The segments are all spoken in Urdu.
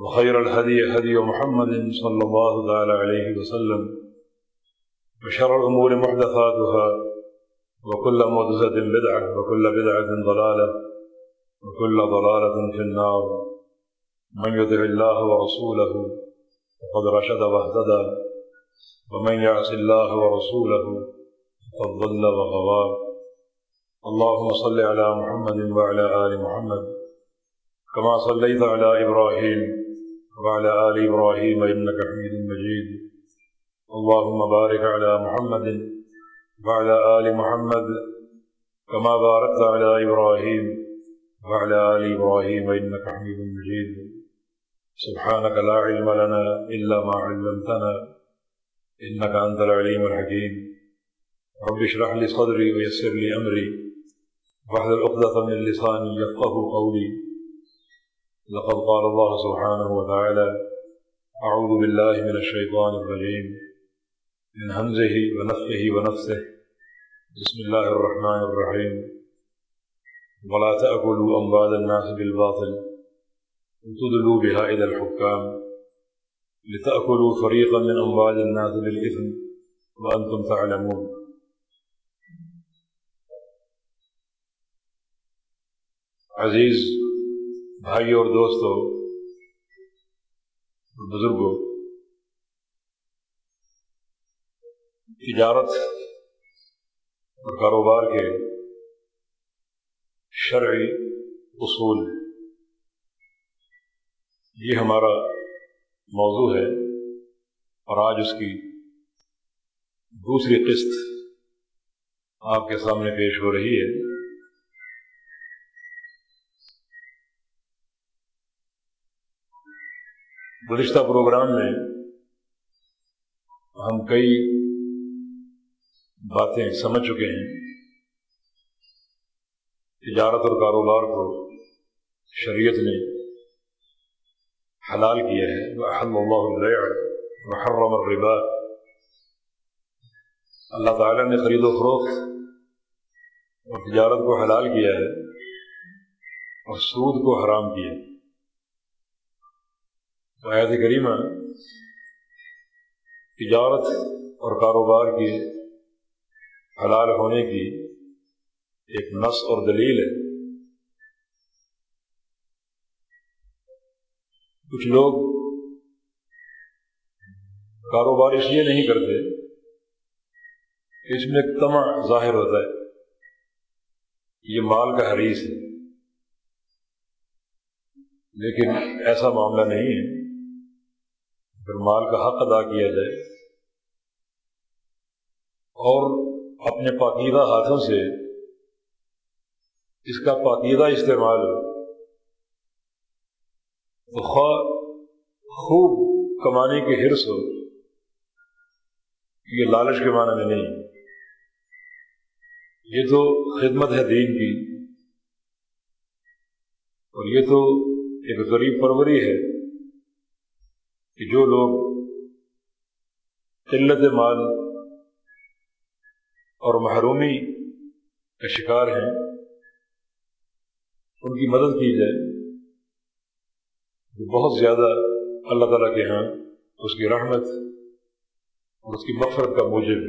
وخير الهدي هدي محمد صلى الله تعالى عليه وسلم وشر الأمور محدثاتها وكل محدثة بدعة وكل بدعة ضلالة وكل ضلالة في النار من يطع الله ورسوله فقد رشد واهتدى ومن يعص الله ورسوله فقد ضل وغوى اللهم صل على محمد وعلى آل محمد كما صليت على إبراهيم وعلى آل إبراهيم إنك حميد مجيد. اللهم بارك على محمد وعلى آل محمد كما باركت على إبراهيم وعلى آل إبراهيم إنك حميد مجيد. سبحانك لا علم لنا إلا ما علمتنا إنك أنت العليم الحكيم. رب اشرح لي صدري ويسر لي أمري واحلل عقدة من لساني يفقه قولي. لقد قال الله سبحانه وتعالى أعوذ بالله من الشيطان الرجيم. من همزه ونفخه ونفسه. بسم الله الرحمن الرحيم. ولا تأكلوا أموال الناس بالباطل. وتدلوا بها إلى الحكام. لتأكلوا فريقا من أموال الناس بالإثم وأنتم تعلمون. عزیز بھائی اور دوستوں بزرگوں تجارت اور کاروبار کے شرعی اصول یہ ہمارا موضوع ہے اور آج اس کی دوسری قسط آپ کے سامنے پیش ہو رہی ہے۔ گزشتہ پروگرام میں ہم کئی باتیں سمجھ چکے ہیں۔ تجارت اور کاروبار کو شریعت نے حلال کیا ہے۔ اللہ محرم الربا۔ اللہ تعالیٰ نے خرید و فروخت اور تجارت کو حلال کیا ہے اور سود کو حرام کیا ہے۔ آیت کریمہ تجارت اور کاروبار کے حلال ہونے کی ایک نس اور دلیل ہے۔ کچھ لوگ کاروبار اس لیے نہیں کرتے اس میں تمع ظاہر ہوتا ہے۔ یہ مال کا حریث ہے۔ لیکن ایسا معاملہ نہیں ہے۔ مال کا حق ادا کیا جائے اور اپنے پاکیدہ ہاتھوں سے اس کا پاکیدہ استعمال خواہ خوب کمانے کی حرص ہو، یہ لالچ کے معنی میں نہیں۔ یہ تو خدمت ہے دین کی، اور یہ تو ایک غریب پروری ہے۔ کہ جو لوگ قلت مال اور محرومی کا شکار ہیں، ان کی مدد کی جائے، وہ بہت زیادہ اللہ تعالیٰ کے ہاں اس کی رحمت اور اس کی مفرت کا موجب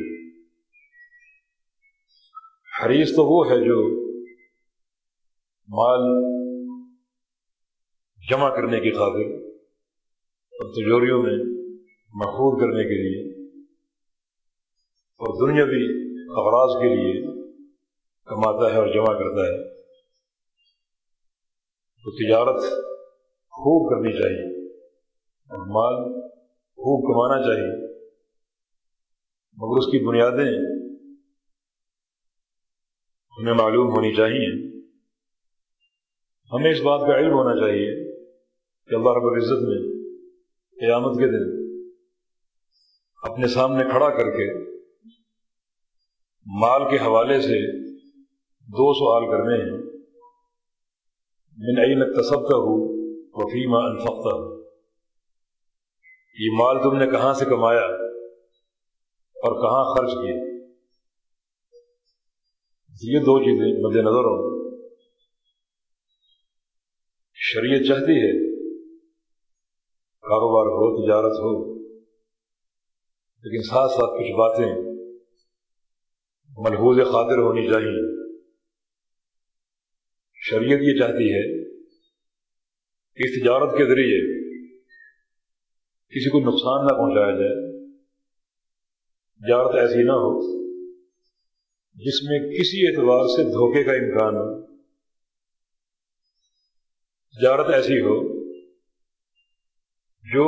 حریث تو وہ ہے جو مال جمع کرنے کی خاطر تجوریوں میں محفوظ کرنے کے لیے اور دنیاوی اغراض کے لیے کماتا ہے اور جمع کرتا ہے، تو تجارت خوب کرنی چاہیے، اور مال خوب کمانا چاہیے، مگر اس کی بنیادیں ہمیں معلوم ہونی چاہیے۔ ہمیں اس بات کا علم ہونا چاہیے کہ اللہ رب العزت نے قیامت کے دن اپنے سامنے کھڑا کر کے مال کے حوالے سے دو سوال کرنے ہیں۔ من این تصبتا ہوں وفیمہ انفقتا ہوں یہ مال تم نے کہاں سے کمایا اور کہاں خرچ کیا؟ یہ دو چیزیں مد نظر ہوں۔ شریعت چاہتی ہے کاروبار ہو تجارت ہو لیکن ساتھ ساتھ کچھ باتیں ملحوظ خاطر ہونی چاہیے۔ شریعت یہ چاہتی ہے کہ اس تجارت کے ذریعے کسی کو نقصان نہ پہنچایا جائے۔ تجارت ایسی نہ ہو جس میں کسی اعتبار سے دھوکے کا امکان ہو۔ تجارت ایسی ہو جو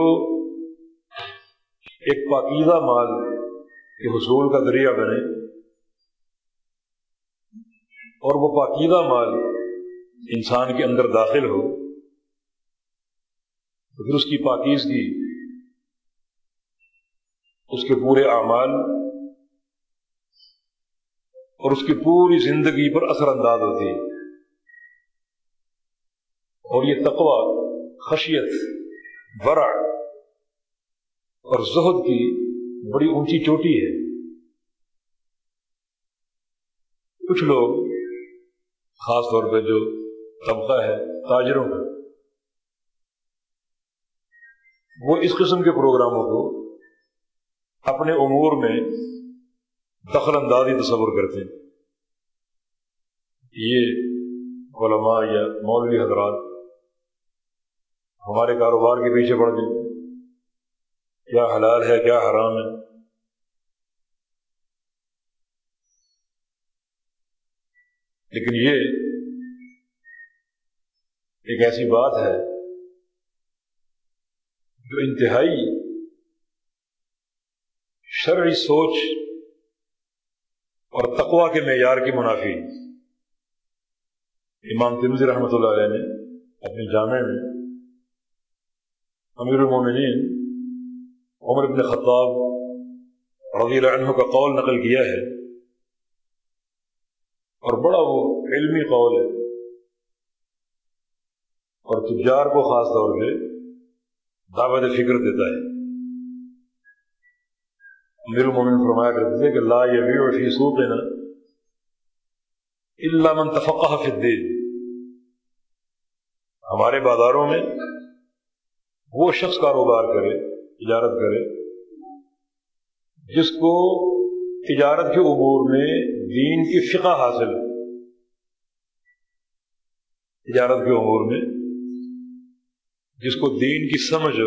ایک پاکیزہ مال کے حصول کا ذریعہ بنے، اور وہ پاکیزہ مال انسان کے اندر داخل ہو، تو پھر اس کی پاکیزگی، اس کے پورے اعمال، اور اس کی پوری زندگی پر اثر انداز ہوتی ہے۔ اور یہ تقوی، خشیت برا اور زہد کی بڑی اونچی چوٹی ہے۔ کچھ لوگ خاص طور پہ جو طبقہ ہے، تاجروں کا، وہ اس قسم کے پروگراموں کو اپنے امور میں دخل اندازی تصور کرتے ہیں۔ یہ علماء یا مولوی حضرات ہمارے کاروبار کے پیچھے پڑ گئے۔ کیا حلال ہے، کیا حرام ہے؟ لیکن یہ ایک ایسی بات ہے جو انتہائی شرعی سوچ اور تقوا کے معیار کی منافی۔ امام تمزی رحمۃ اللہ علیہ نے اپنے جامع میں امیر المومنین عمر بن خطاب رضی اللہ عنہ کا قول نقل کیا ہے اور بڑا وہ علمی قول ہے اور تجار کو خاص طور پہ دعوت فکر دیتا ہے۔ امیر المومن فرمایا کرتے تھے کہ لا یبیع فی سوقنا الا من تفقہ فی الدین۔ ہمارے بازاروں میں وہ شخص کاروبار کرے، تجارت کرے، جس کو تجارت کے امور میں دین کی فقہ حاصل تجارت کے امور میں جس کو دین کی سمجھ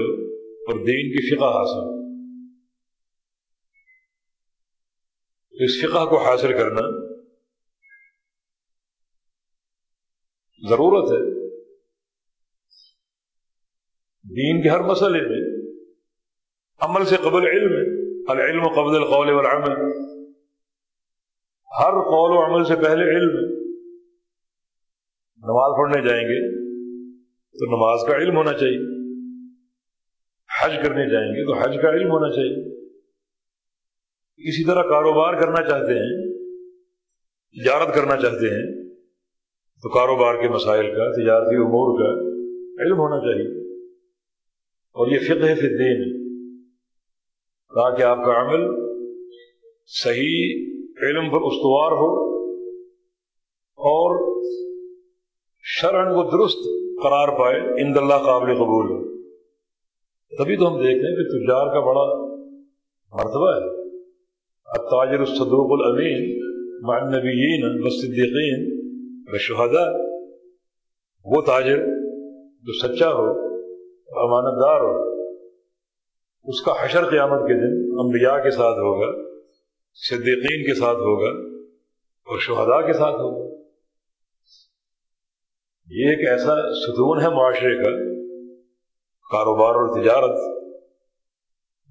اور دین کی فقہ حاصل اس فقہ کو حاصل کرنا ضرورت ہے۔ دین کے ہر مسئلے میں، عمل سے قبل علم، العلم قبل القول والعمل۔ ہر قول و عمل سے پہلے علم۔ نماز پڑھنے جائیں گے تو نماز کا علم ہونا چاہیے۔ حج کرنے جائیں گے تو حج کا علم ہونا چاہیے۔ اسی طرح کاروبار کرنا چاہتے ہیں، تجارت کرنا چاہتے ہیں، تو کاروبار کے مسائل کا، تجارتی امور کا علم ہونا چاہیے۔ اور یہ فقہ فی الدین تاکہ آپ کا عمل صحیح علم پر استوار ہو اور شرح کو درست قرار پائے ان اللہ قابل قبول ہو۔ تبھی تو ہم دیکھتے ہیں کہ تجار کا بڑا مرتبہ ہے۔ التاجر الصدوق الامین مع النبیین والصدیقین والشہداء۔ وہ تاجر جو سچا ہو امانت دار ہو۔ اس کا حشر قیامت کے دن انبیاء کے ساتھ ہوگا، صدیقین کے ساتھ ہوگا اور شہداء کے ساتھ ہوگا۔ یہ ایک ایسا ستون ہے معاشرے کا، کاروبار اور تجارت،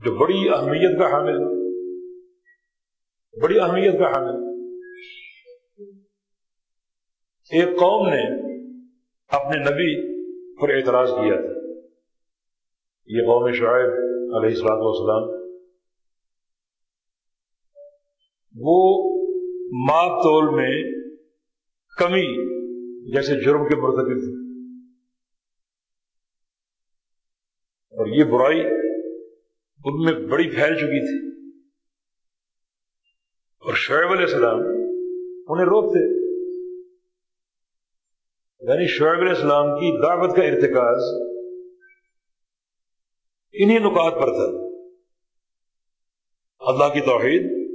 جو بڑی اہمیت کا حامل، بڑی اہمیت کا حامل۔ ایک قوم نے اپنے نبی پر اعتراض کیا تھا۔ یہ قوم شعیب علیہ السلاط والسلام وہ ماپ تول میں کمی جیسے جرم کے مرتکب تھے اور یہ برائی ان میں بڑی پھیل چکی تھی اور شعیب علیہ السلام انہیں روکتے یعنی شعیب علیہ السلام کی دعوت کا ارتکاز انہی نکات پر تھا۔ اللہ کی توحید۔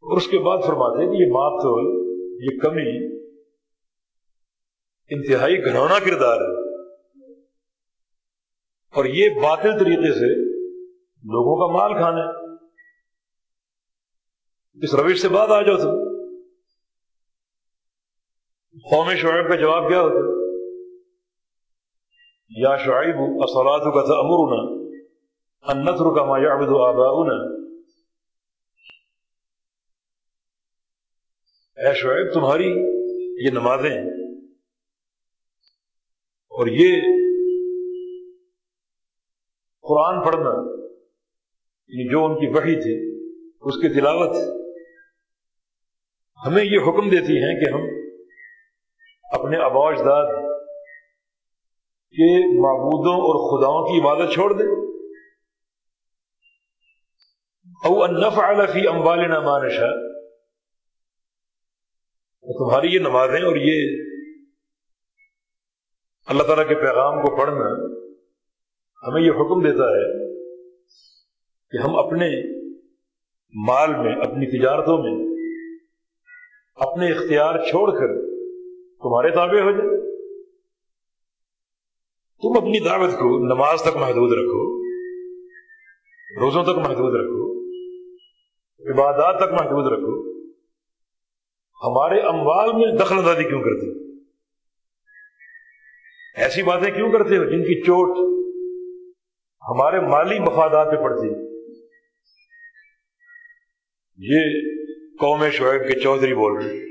اور اس کے بعد فرماتے کہ یہ ماپ تو یہ کمی انتہائی گھنونا کردار ہے۔ اور یہ باطل طریقے سے لوگوں کا مال کھانا ہے۔ اس روش سے بعد آ جاؤ تم۔ قوم شعیب کا جواب کیا ہوتا یا شعیب اصلات کا تھا امرنا انتر کا ما یعبد آباؤنا. اے شعیب، تمہاری یہ نمازیں اور یہ قرآن پڑھنا یعنی جو ان کی وحی تھی، اس کی تلاوت ہمیں یہ حکم دیتی ہیں کہ ہم اپنے آبا اجداد کے معبودوں اور خداؤں کی عبادت چھوڑ دیں او انف فی امبال مانشا تمہاری یہ نمازیں اور یہ اللہ تعالیٰ کے پیغام کو پڑھنا ہمیں یہ حکم دیتا ہے کہ ہم اپنے مال میں، اپنی تجارتوں میں، اپنے اختیار چھوڑ کر تمہارے تابع ہو جائے تم اپنی دعوت کو نماز تک محدود رکھو، روزوں تک محدود رکھو، عبادات تک محدود رکھو۔ ہمارے اموال میں دخل اندازی کیوں کرتے؟ ایسی باتیں کیوں کرتے ہو جن کی چوٹ ہمارے مالی مفادات پہ پڑتی؟ یہ قوم شعیب کے چودھری بول رہے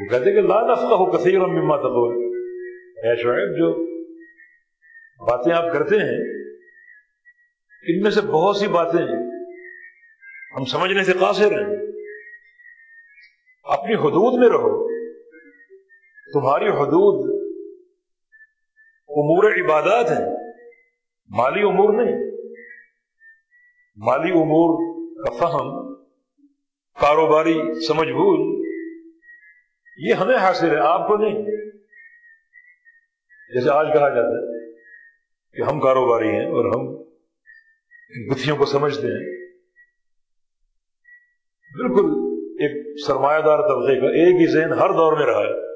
وہ کہتے کہ لا نفقہ ہو کثیر مما تقول. اے شعیب، جو باتیں آپ کرتے ہیں، ان میں سے بہت سی باتیں ہم سمجھنے سے قاصر ہیں۔ اپنی حدود میں رہو۔ تمہاری حدود امور عبادات ہیں، مالی امور نہیں۔ مالی امور کا فہم، کاروباری سمجھ بھول یہ ہمیں حاصل ہے، آپ کو نہیں۔ جیسے آج کہا جاتا ہے کہ ہم کاروباری ہیں اور ہم گتھیوں کو سمجھتے ہیں۔ بالکل ایک سرمایہ دار طبقے کا ایک ہی ذہن ہر دور میں رہا ہے۔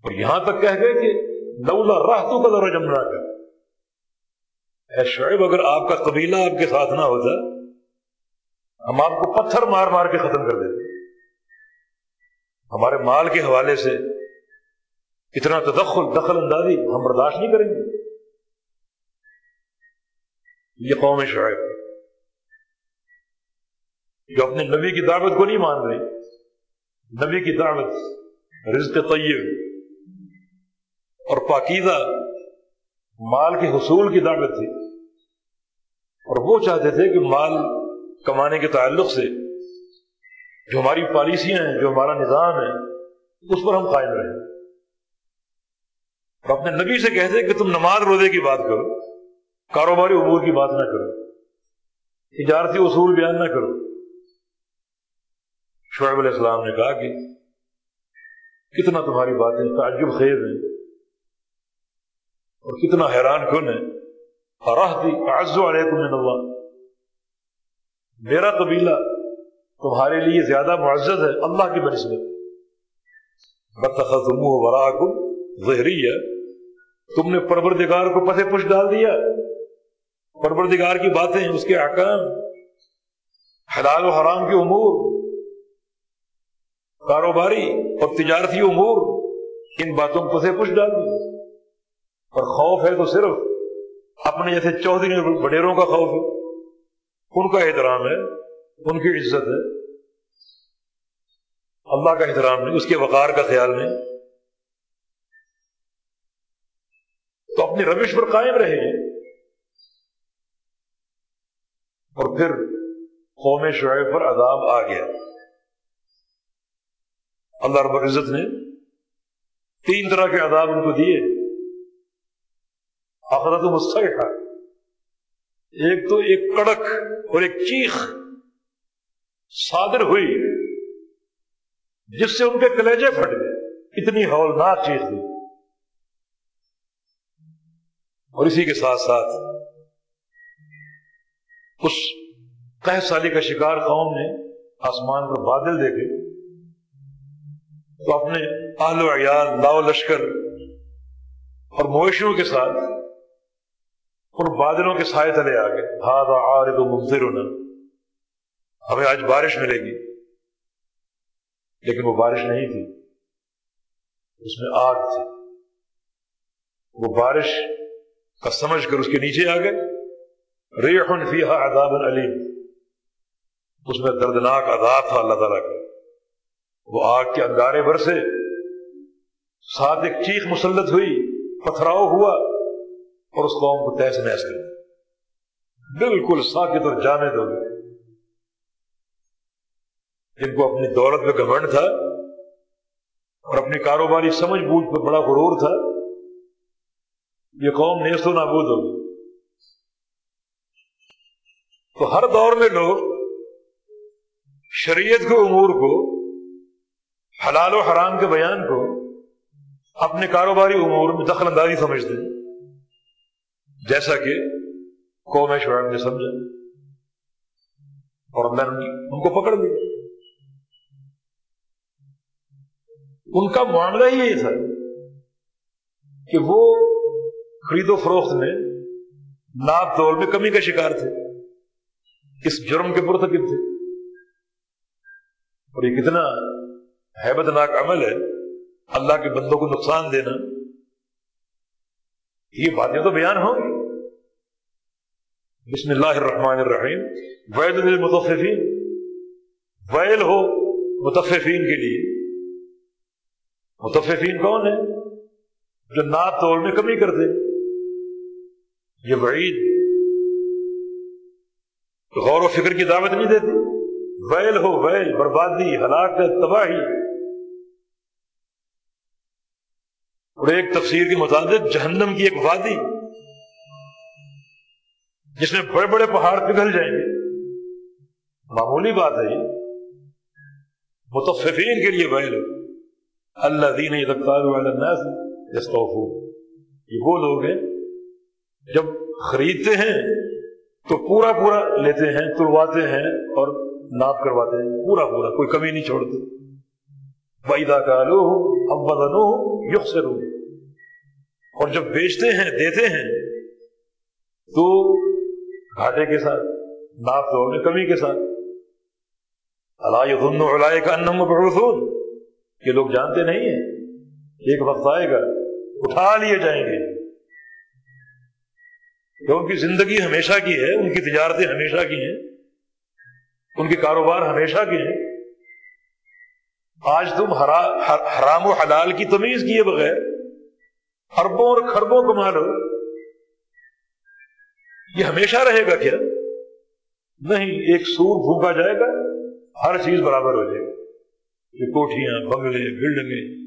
اور یہاں تک کہہ گئے کہ لولا راہ تو کا ذرا جمنا کر شعیب، اگر آپ کا قبیلہ آپ کے ساتھ نہ ہوتا ہم آپ کو پتھر مار مار کے ختم کر دیتے ہمارے مال کے حوالے سے اتنا تدخل، دخل اندازی ہم برداشت نہیں کریں گے۔ یہ قوم شعیب جو اپنے نبی کی دعوت کو نہیں مان رہی۔ نبی کی دعوت رزق طیب اور پاکیزہ مال کے حصول کی دعوت تھی۔ اور وہ چاہتے تھے کہ مال کمانے کے تعلق سے جو ہماری پالیسیاں ہیں، جو ہمارا نظام ہے، اس پر ہم قائم رہیں۔ اور اپنے نبی سے کہتے کہ تم نماز روزے کی بات کرو، کاروباری امور کی بات نہ کرو، تجارتی اصول بیان نہ کرو۔ شعیب علیہ السلام نے کہا کہ کتنا تمہاری باتیں تعجب خیز ہیں اور کتنا حیران کن ہے علیکم من اللہ۔ میرا قبیلہ تمہارے لیے زیادہ معزز ہے، اللہ کی بنسبت۔ بتخمو وراکم ظہری ہے تم نے پروردگار کو پتہ پش ڈال دیا۔ پروردگار کی باتیں، اس کے احکام، حلال و حرام کے امور، کاروباری اور تجارتی امور، ان باتوں کو پتہ پش ڈال دیا۔ اور خوف ہے تو صرف اپنے جیسے چودھری وڈیروں کا خوف ہے۔ ان کا احترام ہے، ان کی عزت ہے۔ اللہ کا احترام نہیں، اس کے وقار کا خیال نہیں۔ تو اپنی روش پر قائم رہے گی۔ اور پھر قوم شعیب پر عذاب آ گیا۔ اللہ رب العزت نے تین طرح کے عذاب ان کو دیے۔ آخرت مستحق ایک تو ایک کڑک اور ایک چیخ صادر ہوئی، جس سے ان کے کلیجے پھٹ گئے، اتنی ہولناک چیز تھی اور اسی کے ساتھ ساتھ اس کہ سالی کا شکار قوم نے آسمان پر بادل دیکھے، تو اپنے آل و عیال، لاؤ لشکر اور مویشیوں کے ساتھ ان بادلوں کے سائے تلے آ گئے۔ ہاد آر تو منظر ہونا ہمیں آج بارش ملے گی۔ لیکن وہ بارش نہیں تھی۔ اس میں آگ تھی۔ وہ بارش کا سمجھ کر اس کے نیچے آ گئے۔ ریحن فیحا عذاب علیم اس میں دردناک عذاب تھا اللہ تعالیٰ کا۔ وہ آگ کے انگارے بھر سے ساتھ ایک چیخ مسلط ہوئی۔ پتھراؤ ہوا۔ اور اس قوم کو تیس نیس کر بالکل ساکت اور جامد ہو گئے جن کو اپنی دولت میں گھمنڈ تھا اور اپنی کاروباری سمجھ بوجھ پہ بڑا غرور تھا، یہ قوم نیست و نابود ہو۔ تو ہر دور میں لوگ شریعت کے امور کو، حلال و حرام کے بیان کو اپنے کاروباری امور میں دخل اندازی سمجھتے ہیں۔ جیسا کہ قوم شعیب نے سمجھا اور اللہ نے ان کو پکڑ دیا ان کا معاملہ ہی یہ تھا کہ وہ خرید و فروخت میں ناپ توڑ میں کمی کا شکار تھے، اس جرم کے پرتکب تھے۔ اور یہ کتنا حیبت ناک عمل ہے، اللہ کے بندوں کو نقصان دینا، یہ باتیں تو بیان ہوں گی۔ بسم اللہ الرحمن الرحیم۔ وید متفین ویل ہو متفین کے لیے۔ متفقین کون ہے جو ناپ توڑ میں کمی کرتے یہ وعید۔ غور و فکر کی دعوت نہیں دیتی۔ ویل ہو ویل، بربادی ہلاکت تباہی۔ اور ایک تفسیر کے مطابق جہنم کی ایک وادی۔ جس میں بڑے بڑے پہاڑ پگھل جائیں گے۔ معمولی بات ہے یہ۔ متفقین کے لیے ویل اللہ دین یہ وہ لوگ ہیں، جب خریدتے ہیں تو پورا پورا لیتے ہیں تلواتے ہیں اور ناپ کرواتے ہیں۔ پورا پورا، کوئی کمی نہیں چھوڑتے۔ بیدا کا لو اب بدنو یق اور جب بیچتے ہیں، دیتے ہیں، تو گھاٹے کے ساتھ ناپ توڑ میں کمی کے ساتھ۔ اللہ کا انم پڑوسون یہ لوگ جانتے نہیں ہیں۔ ایک وقت آئے گا، اٹھا لیے جائیں گے۔ کہ ان کی زندگی ہمیشہ کی ہے، ان کی تجارتیں ہمیشہ کی ہیں، ان کے کاروبار ہمیشہ کے ہیں۔ آج تم حرام و حلال کی تمیز کیے بغیر اربوں اور خربوں کما لو یہ ہمیشہ رہے گا کیا؟ نہیں، ایک سور پھونکا جائے گا، ہر چیز برابر ہو جائے گی۔ یہ کوٹیاں بنگلے، بلڈنگیں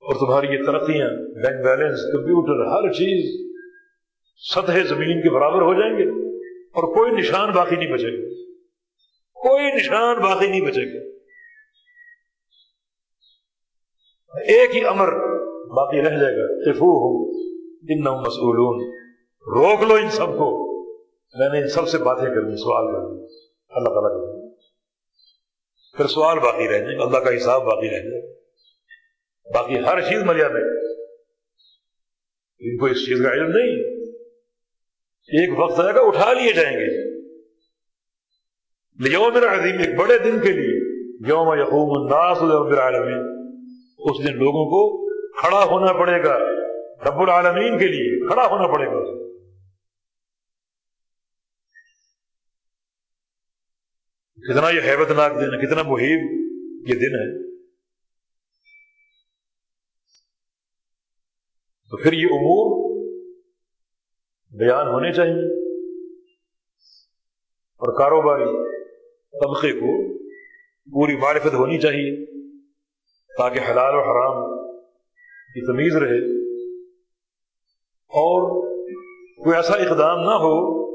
اور تمہاری یہ ترقیاں بینک بیلنس کمپیوٹر ہر چیز سطح زمین کے برابر ہو جائیں گے اور کوئی نشان باقی نہیں بچے گا۔ کوئی نشان باقی نہیں بچے گا۔ ایک ہی امر باقی رہ جائے گا۔ افو ہو ان مسئولون۔ روک لو ان سب کو۔ میں نے ان سب سے باتیں کرنی، سوال کرنی۔ اللہ تعالیٰ کروں پھر سوال باقی رہ جائے، اللہ کا حساب باقی رہ جائے۔ باقی ہر چیز مریا میں۔ ان کو اس چیز کا علم نہیں۔ ایک وقت آئے گا اٹھا لیے جائیں گے۔ یوم عظیم ایک بڑے دن کے لیے۔ یوم یقوم الناس رب العالمین۔ اس دن لوگوں کو کھڑا ہونا پڑے گا۔ رب العالمین کے لیے کھڑا ہونا پڑے گا۔ کتنا یہ حیبت ناک دن ہے، کتنا محیب یہ دن ہے۔ تو پھر یہ امور بیان ہونے چاہیے۔ اور کاروباری طبقے کو پوری معرفت ہونی چاہیے تاکہ حلال و حرام کی تمیز رہے۔ اور کوئی ایسا اقدام نہ ہو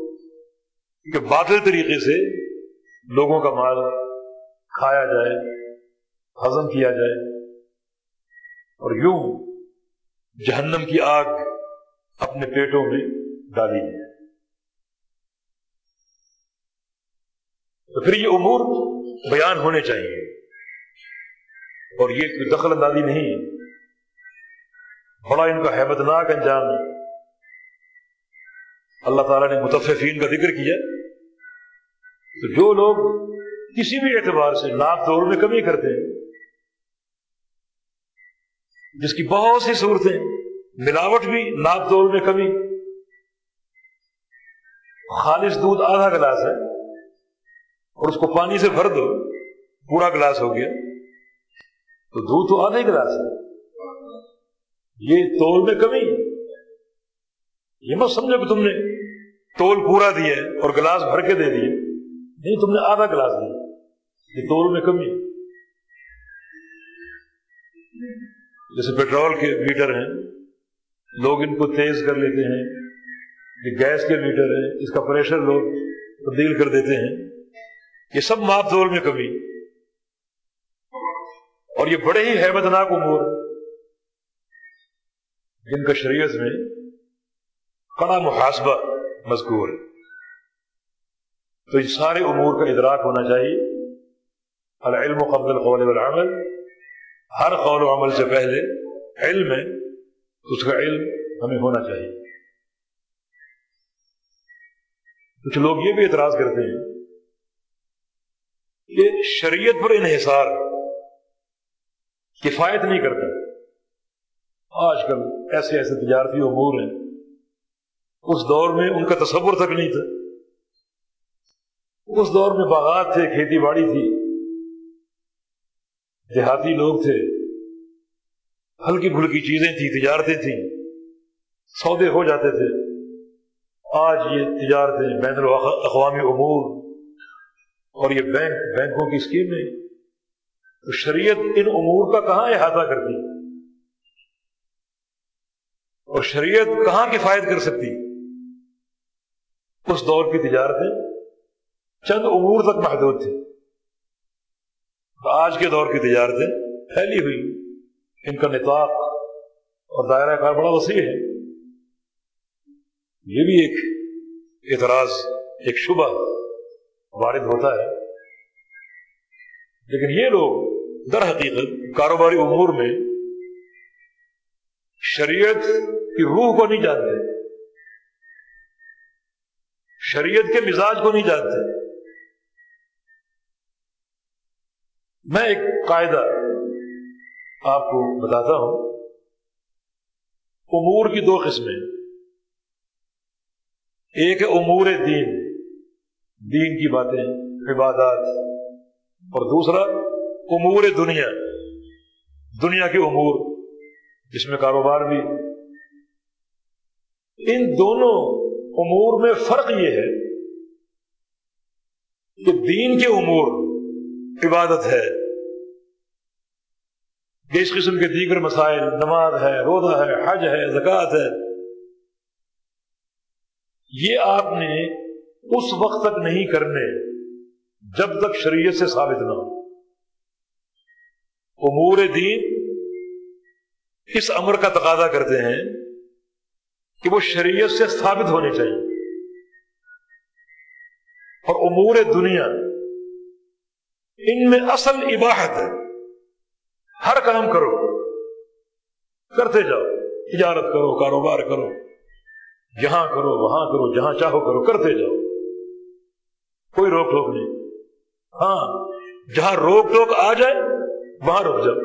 کہ باطل طریقے سے لوگوں کا مال کھایا جائے، ہضم کیا جائے۔ اور یوں جہنم کی آگ اپنے پیٹوں میں ڈالی جائے۔ تو پھر یہ امور بیان ہونے چاہیے۔ اور یہ کوئی دخل اندازی نہیں۔ بڑا ان کا حیبت ناک انجام۔ اللہ تعالیٰ نے متفقین کا ذکر کیا۔ تو جو لوگ کسی بھی اعتبار سے ناپ توڑ میں کمی کرتے ہیں، جس کی بہت سی صورتیں، ملاوٹ بھی ناپ توڑ میں کمی، خالص دودھ آدھا گلاس ہے اور اس کو پانی سے بھر دو، پورا گلاس ہو گیا، تو دودھ تو آدھا ہی گلاس ہے۔ یہ تول میں کمی یہ مت سمجھو کہ تم نے تول پورا دیا اور گلاس بھر کے دے دیے نہیں، تم نے آدھا گلاس دیا۔ یہ تول میں کمی جیسے پیٹرول کے میٹر ہیں، لوگ ان کو تیز کر لیتے ہیں۔ یہ گیس کے میٹر ہے اس کا پریشر لوگ تبدیل کر دیتے ہیں۔ یہ سب ماپ تول میں کمی اور یہ بڑے ہی حیبت ناک امور جن کا شریعت میں کڑا محاسبہ مذکور ہے۔ تو ان سارے امور کا ادراک ہونا چاہیے۔ العلم قبل القول والعمل۔ ہر قول و عمل سے پہلے علم ہے، اس کا علم ہمیں ہونا چاہیے۔ کچھ لوگ یہ بھی اعتراض کرتے ہیں کہ شریعت پر انحصار کفایت نہیں کرتا۔ آج کل ایسے ایسے تجارتی امور ہیں۔ اس دور میں ان کا تصور تک نہیں تھا۔ اس دور میں باغات تھے، کھیتی باڑی تھی۔ دیہاتی لوگ تھے۔ ہلکی پھلکی چیزیں تھیں، تجارتیں تھیں۔ سودے ہو جاتے تھے۔ آج یہ تجارتیں بین الاقوامی امور۔ اور یہ بینک، بینکوں کی اسکیمیں تو شریعت ان امور کا کہاں احاطہ کرتی؟ اور شریعت کہاں کفایت کر سکتی؟ اس دور کی تجارتیں چند امور تک محدود تھی آج کے دور کی تجارتیں پھیلی ہوئی ان کا نطاق اور دائرہ کار بڑا وسیع ہے۔ یہ بھی ایک اعتراض، ایک شبہ وارد ہوتا ہے۔ لیکن یہ لوگ در حقیقت کاروباری امور میں شریعت کی روح کو نہیں جانتے۔ شریعت کے مزاج کو نہیں جانتے۔ میں ایک قاعدہ آپ کو بتاتا ہوں۔ امور کی دو قسمیں ایک ہے امور دین دین کی باتیں، عبادات۔ اور دوسرا، امور دنیا۔ دنیا کے امور، جس میں کاروبار بھی۔ ان دونوں امور میں فرق یہ ہے کہ دین کے امور عبادت ہے۔ اس قسم کے دیگر مسائل، نماز ہے، روزہ ہے، حج ہے، زکوٰۃ ہے۔ یہ آپ نے اس وقت تک نہیں کرنے جب تک شریعت سے ثابت نہ ہو۔ امور دین اس امر کا تقاضا کرتے ہیں کہ وہ شریعت سے ثابت ہونے چاہیے۔ اور امور دنیا ان میں اصل عباہت ہے۔ ہر کام کرو۔ کرتے جاؤ۔ تجارت کرو، کاروبار کرو۔ جہاں کرو، وہاں کرو، جہاں چاہو کرو، کرتے جاؤ۔ کوئی روک ٹوک نہیں۔ ہاں جہاں روک ٹوک آ جائے، وہاں رک جاؤ۔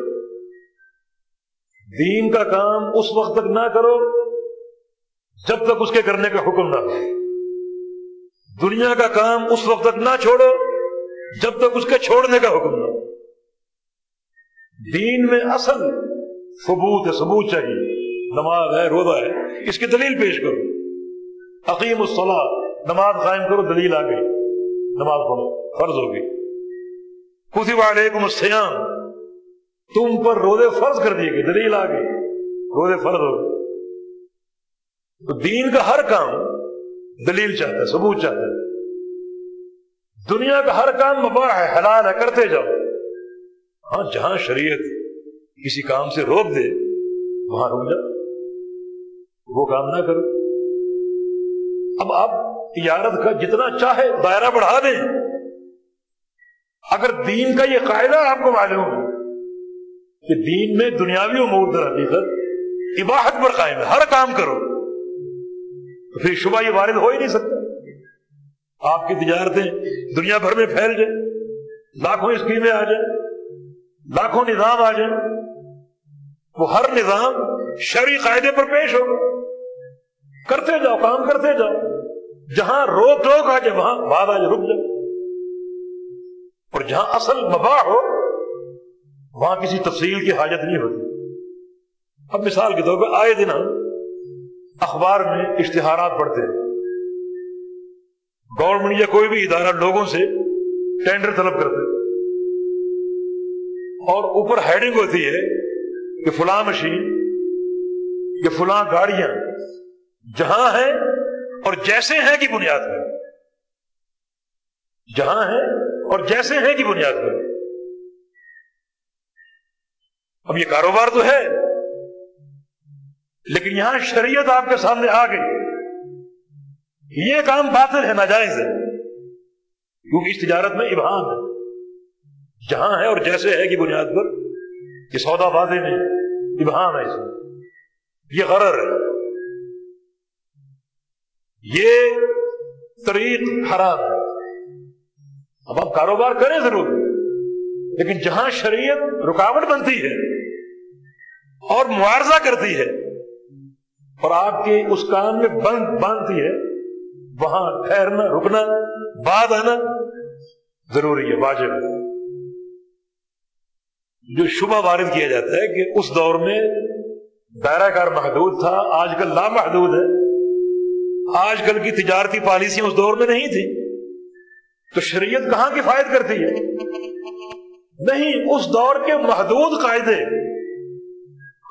دین کا کام اس وقت تک نہ کرو جب تک اس کے کرنے کا حکم نہ ہو۔ دنیا کا کام اس وقت تک نہ چھوڑو جب تک اس کے چھوڑنے کا حکم نہ دین میں اصل ثبوت ہے ثبوت چاہیے۔ نماز ہے، روزہ ہے، اس کی دلیل پیش کرو۔ حقیم الصلاح نماز قائم کرو، دلیل آ گئی نماز پڑھو، فرض ہوگی کتب علیکم السیام تم پر روزے فرض کر دیے گئے، دلیل آ گئی روزے فرض ہو تو دین کا ہر کام دلیل چاہتا ہے، ثبوت چاہتا ہے۔ دنیا کا ہر کام مباح ہے، حلال ہے، کرتے جاؤ۔ ہاں جہاں شریعت کسی کام سے روک دے، وہاں رک جاؤ۔ وہ کام نہ کرو۔ اب آپ تجارت کا جتنا چاہے دائرہ بڑھا دیں۔ اگر دین کا یہ قاعدہ آپ کو معلوم ہے کہ دین میں دنیاوی امور در حقیقت عباہت پر قائم ہے، ہر کام کرو، تو پھر شبہ یہ وارد ہو ہی نہیں سکتا۔ آپ کی تجارتیں دنیا بھر میں پھیل جائیں، لاکھوں اسکیمیں آ جائیں، لاکھوں نظام آ جائیں، وہ ہر نظام شرعی قاعدے پر پیش ہوگا۔ کرتے جاؤ، کام کرتے جاؤ، جہاں روک ٹوک آ جائے، وہاں بعد آ جائے، رک جاؤ اور جہاں اصل مباح ہو، وہاں کسی تفصیل کی حاجت نہیں ہوتی۔ اب مثال کے طور پہ آئے دن ہم اخبار میں اشتہارات پڑھتے ہیں۔ گورنمنٹ یا کوئی بھی ادارہ لوگوں سے ٹینڈر طلب کرتے اور اوپر ہیڈنگ ہوتی ہے کہ فلاں مشین یا فلاں گاڑیاں جہاں ہیں اور جیسے ہیں کی بنیاد پر۔ جہاں ہیں اور جیسے ہیں کی بنیاد پر۔ اب یہ کاروبار تو ہے، لیکن یہاں شریعت آپ کے سامنے آ گئی۔ یہ کام باطل ہے، ناجائز ہے۔ کیونکہ اس تجارت میں ابہام ہے۔ جہاں ہے اور جیسے ہے کی بنیاد پر یہ سودا بازی نہیں ابہام ہے اس میں۔ یہ غرر ہے۔ یہ طریق حرام ہے۔ اب آپ کاروبار کریں ضرور، لیکن جہاں شریعت رکاوٹ بنتی ہے اور معارضہ کرتی ہے اور آپ کے اس کام میں بند باندھتی ہے وہاں ٹھہرنا، رکنا، بعد آنا ضروری ہے، واجب ہے۔ جو شبہ وارد کیا جاتا ہے کہ اس دور میں دائرہ کار محدود تھا، آج کل لامحدود ہے۔ آج کل کی تجارتی پالیسیاں اس دور میں نہیں تھی تو شریعت کہاں کفایت کرتی ہے؟ نہیں، اس دور کے محدود قاعدے،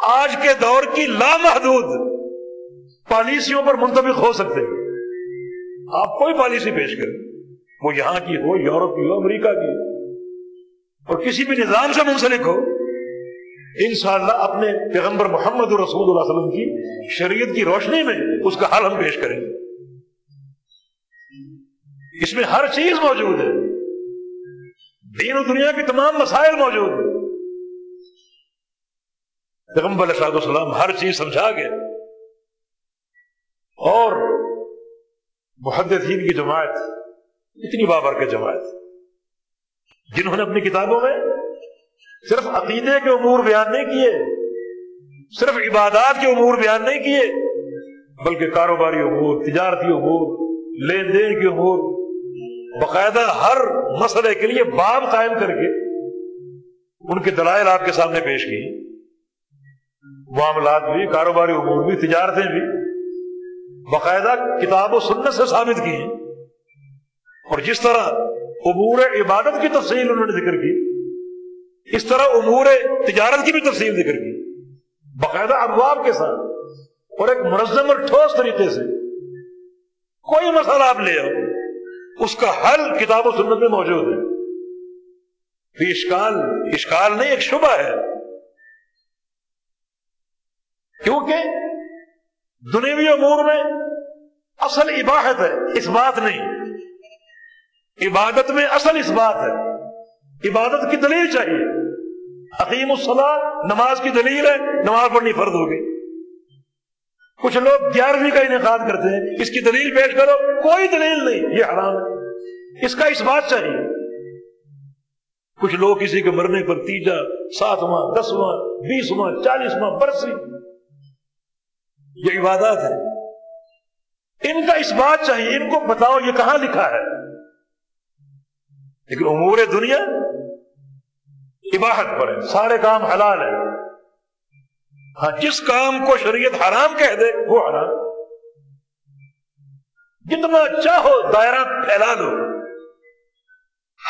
آج کے دور کی لامحدود پالیسیوں پر منتبک ہو سکتے ہیں۔ آپ کوئی پالیسی پیش کریں، وہ یہاں کی ہو، یورپ کی ہو، امریکہ کی ہو، اور کسی بھی نظام سے منسلک ہو، انشاءاللہ اپنے پیغمبر محمد رسول اللہ علیہ وسلم کی شریعت کی روشنی میں اس کا حل ہم پیش کریں گے۔ اس میں ہر چیز موجود ہے۔ دین و دنیا کی تمام مسائل موجود ہیں۔ پیغمبر علیہ السلام ہر چیز سمجھا گیا اور محدثین کی جماعت، اتنی بابر کے جماعت، جنہوں نے اپنی کتابوں میں صرف عقیدے کے امور بیان نہیں کیے، صرف عبادات کے امور بیان نہیں کیے، بلکہ کاروباری امور، تجارتی امور، لین دین کے امور، باقاعدہ ہر مسئلے کے لیے باب قائم کر کے ان کے دلائل آپ کے سامنے پیش کی معاملات بھی، کاروباری امور بھی، تجارتیں بھی باقاعدہ کتاب و سنت سے ثابت کی اور جس طرح امور عبادت کی تفصیل انہوں نے ذکر کی، اس طرح امور تجارت کی بھی تفصیل ذکر کی۔ باقاعدہ ابواب کے ساتھ اور ایک منظم اور ٹھوس طریقے سے کوئی مسئلہ آپ لے آؤ، اس کا حل کتاب و سنت میں موجود ہے۔ اشکال اشکال نہیں، ایک شبہ ہے۔ کیونکہ دنیوی امور میں اصل عباہت ہے، اس بات نہیں۔ عبادت میں اصل اس بات ہے۔ عبادت کی دلیل چاہیے۔ حقیم الصلاح نماز کی دلیل ہے، نماز پڑھنی فرض ہوگی۔ کچھ لوگ گیارہویں کا انعقاد کرتے ہیں، اس کی دلیل پیش کرو، کوئی دلیل نہیں، یہ حرام ہے۔ اس کا اس بات چاہیے۔ کچھ لوگ کسی کے مرنے پر تیجا، ساتواں، دسواں، بیسواں، چالیسواں برسی یہ عبادات ہے ان کا اس بات چاہیے، ان کو بتاؤ یہ کہاں لکھا ہے۔ لیکن امور دنیا عباہت پر ہے، سارے کام حلال ہے ہاں جس کام کو شریعت حرام کہہ دے، وہ حرام۔ جتنا چاہو دائرہ پھیلا لو۔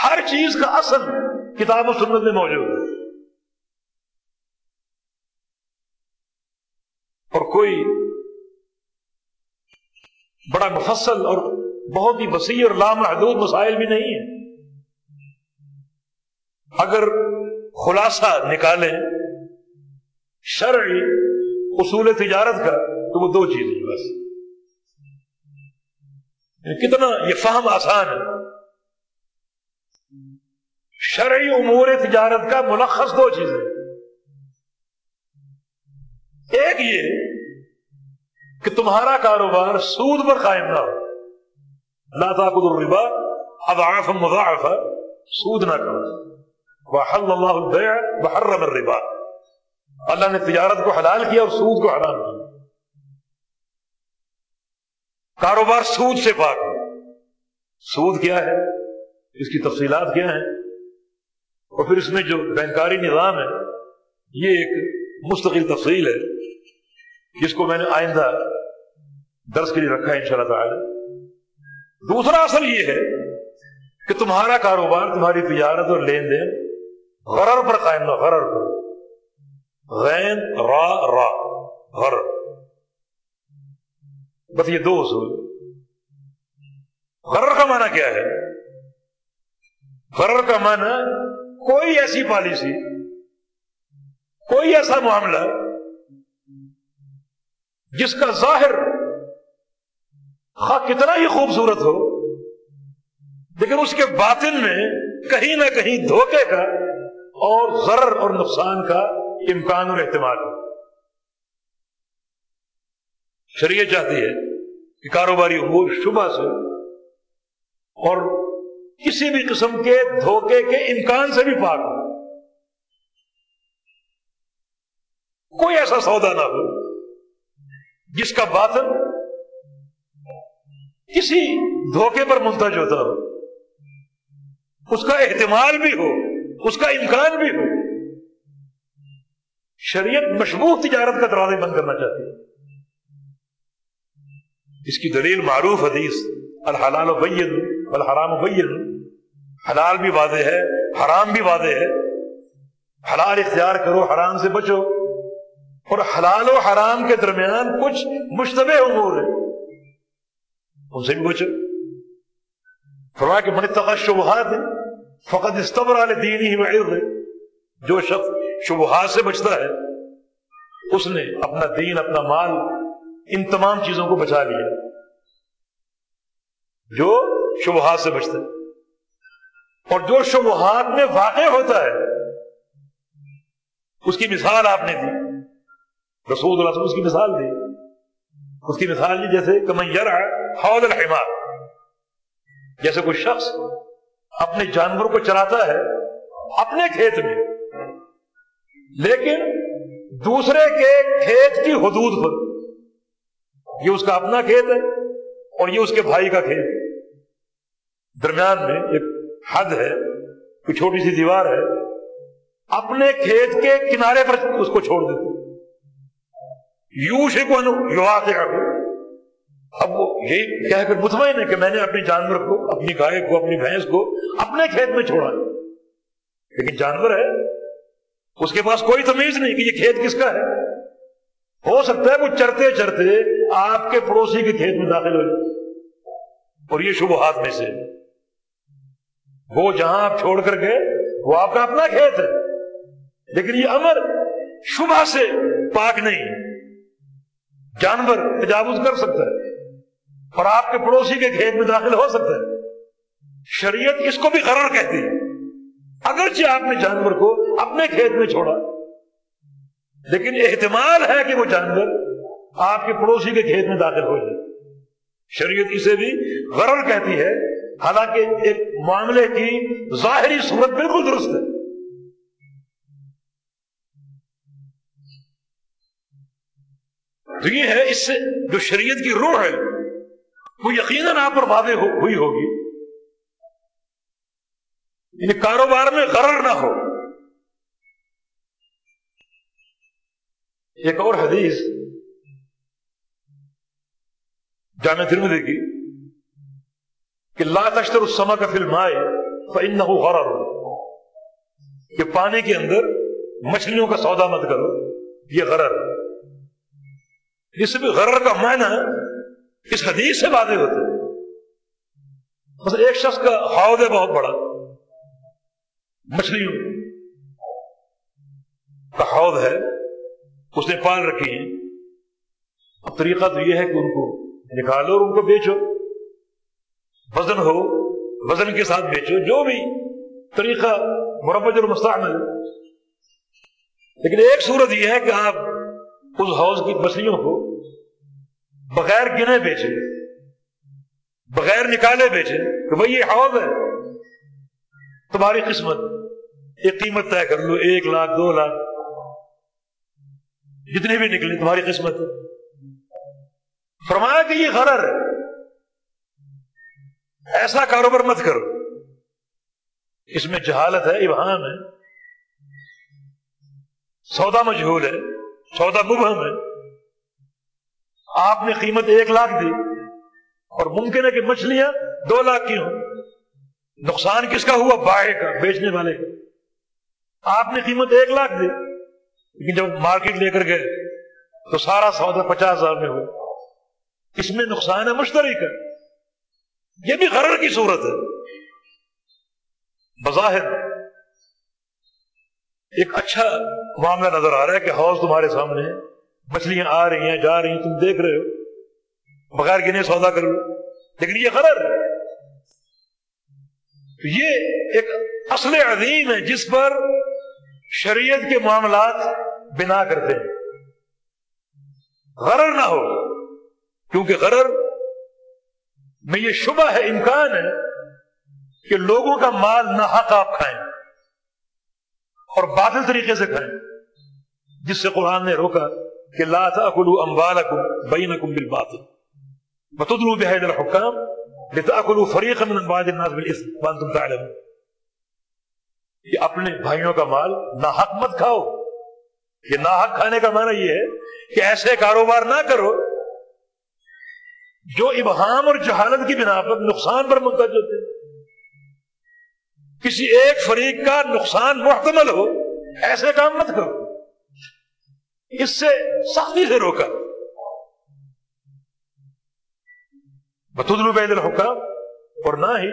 ہر چیز کا اصل کتاب و سنت میں موجود ہے۔ بڑا مفصل اور بہت ہی وسیع اور لامحدود مسائل بھی نہیں ہے اگر خلاصہ نکالیں، شرعی اصول تجارت کا، تو وہ دو چیزیں بس۔ یعنی کتنا یہ فہم آسان ہے۔ شرعی امور تجارت کا ملخص دو چیزیں۔ ایک یہ کہ تمہارا کاروبار سود پر قائم نہ ہو۔ لا تاخذ الربا اضعافا مضاعفا، سود نہ کرو۔ وحل اللہ البیع وحرم الربا۔ اللہ نے تجارت کو حلال کیا اور سود کو حرام کیا۔ کاروبار سود سے پاک سود کیا ہے؟ اس کی تفصیلات کیا ہیں؟ اور پھر اس میں جو بینکاری نظام ہے، یہ ایک مستقل تفصیل ہے۔ جس کو میں نے آئندہ درس کے لیے رکھا ہے ان شاء اللہ تعالی۔ دوسرا اصل یہ ہے کہ تمہارا کاروبار، تمہاری تجارت اور لین دین غرر پر قائم نہ غرر پر۔ غین، را را، غرر۔ بس یہ دو اصول۔ غرر کا معنی کیا ہے؟ غرر کا معنی کوئی ایسی پالیسی، کوئی ایسا معاملہ جس کا ظاہر خواہ کتنا ہی خوبصورت ہو، لیکن اس کے باطن میں کہیں نہ کہیں دھوکے کا اور ضرر اور نقصان کا امکان اور احتمال ہو شریعت چاہتی ہے کہ کاروباری امور شبہ سے اور کسی بھی قسم کے دھوکے کے امکان سے بھی پاک ہو۔ کوئی ایسا سودا نہ ہو جس کا باطن کسی دھوکے پر منتج ہوتا ہو، اس کا احتمال بھی ہو، اس کا امکان بھی ہو، شریعت مشبوح تجارت کا دروازے بند کرنا چاہتی ہے۔ اس کی دلیل معروف حدیث، الحلال و بین الحرام و بین۔ حلال بھی واضح ہے، حرام بھی واضح ہے۔ حلال اختیار کرو، حرام سے بچو۔ اور حلال و حرام کے درمیان کچھ مشتبہ امور ہیں۔ ان سے بھی بچو فرمایا کہ منتقا شبہات فقط استبر علیہ دین ہی معر جو شخص شبہات سے بچتا ہے، اس نے اپنا دین، اپنا مال ان تمام چیزوں کو بچا لیا۔ جو شبہات سے بچتا ہے۔ اور جو شبہات میں واقع ہوتا ہے، اس کی مثال آپ نے دی۔ رسول اللہ اس کی مثال دی۔ اس کی مثال دی جیسے کمیر حوض الحمار۔ جیسے کوئی شخص اپنے جانور کو چلاتا ہے اپنے کھیت میں، لیکن دوسرے کے کھیت کی حدود پر۔ یہ اس کا اپنا کھیت ہے اور یہ اس کے بھائی کا کھیت ہے۔ درمیان میں ایک حد ہے کوئی چھوٹی سی دیوار ہے، اپنے کھیت کے کنارے پر اس کو چھوڑ دیتے۔ یوں سے کو اب وہ یہی کہہ کر مطمئن ہے کہ میں نے اپنے جانور کو، اپنی گائے کو، اپنی بھینس کو اپنے کھیت میں چھوڑا۔ لیکن جانور ہے، اس کے پاس کوئی تمیز نہیں کہ یہ کھیت کس کا ہے۔ ہو سکتا ہے وہ چرتے چرتے آپ کے پڑوسی کے کھیت میں داخل ہو جائے۔ اور یہ شبہات میں سے۔ وہ جہاں آپ چھوڑ کر گئے، وہ آپ کا اپنا کھیت ہے۔ لیکن یہ امر شبہ سے پاک نہیں۔ جانور تجاوز کر سکتا ہے اور آپ کے پڑوسی کے کھیت میں داخل ہو سکتا ہے۔ شریعت اس کو بھی قرار کہتی ہے۔ اگرچہ آپ نے جانور کو اپنے کھیت میں چھوڑا، لیکن احتمال ہے کہ وہ جانور آپ کے پڑوسی کے کھیت میں داخل ہو جائے۔ شریعت اسے بھی غرر کہتی ہے۔ حالانکہ ایک معاملے کی ظاہری صورت بالکل درست ہے۔ تو یہ ہے اس سے جو شریعت کی روح ہے، وہ یقیناً آپ پر واضح ہوئی ہوگی۔ یعنی کاروبار میں غرر نہ ہو۔ ایک اور حدیث جامع ترمدی کی، کہ لا تشتر السما کا فلم آئے فن غرر، کہ پانی کے اندر مچھلیوں کا سودا مت کرو، یہ غرر۔ اس میں غرر کا معنی اس حدیث سے واضح ہوتے بس ایک شخص کا حوض ہے بہت بڑا، مچھلیوں کا حوض ہے، اس نے پال رکھی ہے اب طریقہ تو یہ ہے کہ ان کو نکالو اور ان کو بیچو۔ وزن ہو، وزن کے ساتھ بیچو، جو بھی طریقہ مربج اور مستعمل لیکن ایک صورت یہ ہے کہ آپ اس حوض کی مچھلیوں کو بغیر گنے بیچے، بغیر نکالے بیچے کہ بھائی یہ حوض ہے، تمہاری قسمت ایک قیمت طے کر لو، ایک لاکھ، دو لاکھ جتنے بھی نکلے تمہاری قسمت۔ ہے فرمایا کہ یہ غرر ہے۔ ایسا کاروبار مت کرو۔ اس میں جہالت ہے، ابہام ہے۔ سودا مجہول ہے۔ سودا مبہم ہے۔ آپ نے قیمت ایک لاکھ دی اور ممکن ہے کہ مچھلیاں دو لاکھ کی ہوں۔ نقصان کس کا ہوا؟ بائے کا، بیچنے والے کا۔ آپ نے قیمت ایک لاکھ دی، لیکن جب مارکیٹ لے کر گئے تو سارا سودا پچاس ہزار میں ہوا۔ اس میں نقصان ہے مشتری کا۔ یہ بھی غرر کی صورت ہے۔ بظاہر ایک اچھا معاملہ نظر آ رہا ہے کہ حوض تمہارے سامنے مچھلیاں آ رہی ہیں، جا رہی ہیں، تم دیکھ رہے ہو۔ بغیر گنے سودا کر لو۔ لیکن یہ غرر۔ یہ ایک اصل عظیم ہے جس پر شریعت کے معاملات بنا کرتے ہیں۔ غرر نہ ہو، کیونکہ غرر میں یہ شبہ ہے، امکان ہے کہ لوگوں کا مال نہ حق آپ کھائیں۔ اور باطل طریقے سے کھائیں جس سے قرآن نے روکا کہ لا تاکلوا اموالکم بینکم بالباطل۔ وتدلوا بهذا الحكام لتاكلوا فريقا من اموال الناس بالاثم وانتم تعلمون۔ کہ اپنے بھائیوں کا مال نہ حق مت کھاؤ۔ یہ نہ حق کھانے کا معنی یہ ہے کہ ایسے کاروبار نہ کرو جو ابہام اور جہالت کی بنا پر نقصان پر منتج ہوتے ہیں۔ کسی ایک فریق کا نقصان محتمل ہو، ایسے کام مت کرو۔ اس سے سختی سے روکا۔ بتدلو بید الحکام، اور نہ ہی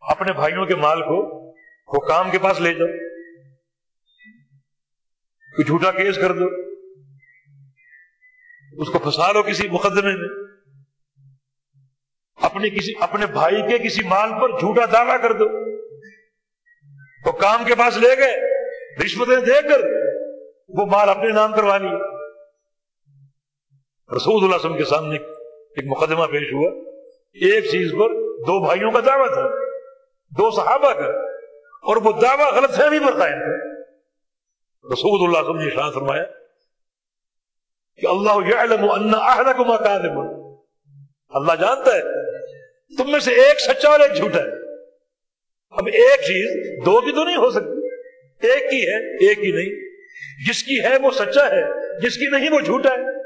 اپنے بھائیوں کے مال کو حکام کے پاس لے جاؤ۔ کوئی جھوٹا کیس کر دو۔ اس کو پھنسا لو کسی مقدمے میں۔ اپنے کسی، اپنے بھائی کے کسی مال پر جھوٹا دعویٰ کر دو۔ تو کام کے پاس لے گئے، رشوتیں دے کر وہ مال اپنے نام کروا لی رسول اللہ وسلم کے سامنے ایک مقدمہ پیش ہوا۔ ایک چیز پر دو بھائیوں کا دعویٰ تھا، دو صحابہ کا، اور وہ دعویٰ غلط فہمی پر قائم تھا۔ رسول اللہ وسلم نے شاہ فرمایا کہ اللہ یعلم ان احدکما کاذب اللہ جانتا ہے، تم میں سے ایک سچا اور ایک جھوٹا ہے۔ اب ایک چیز دو کی تو نہیں ہو سکتی۔ ایک کی ہے، ایک کی نہیں۔ جس کی ہے وہ سچا ہے، جس کی نہیں وہ جھوٹا ہے۔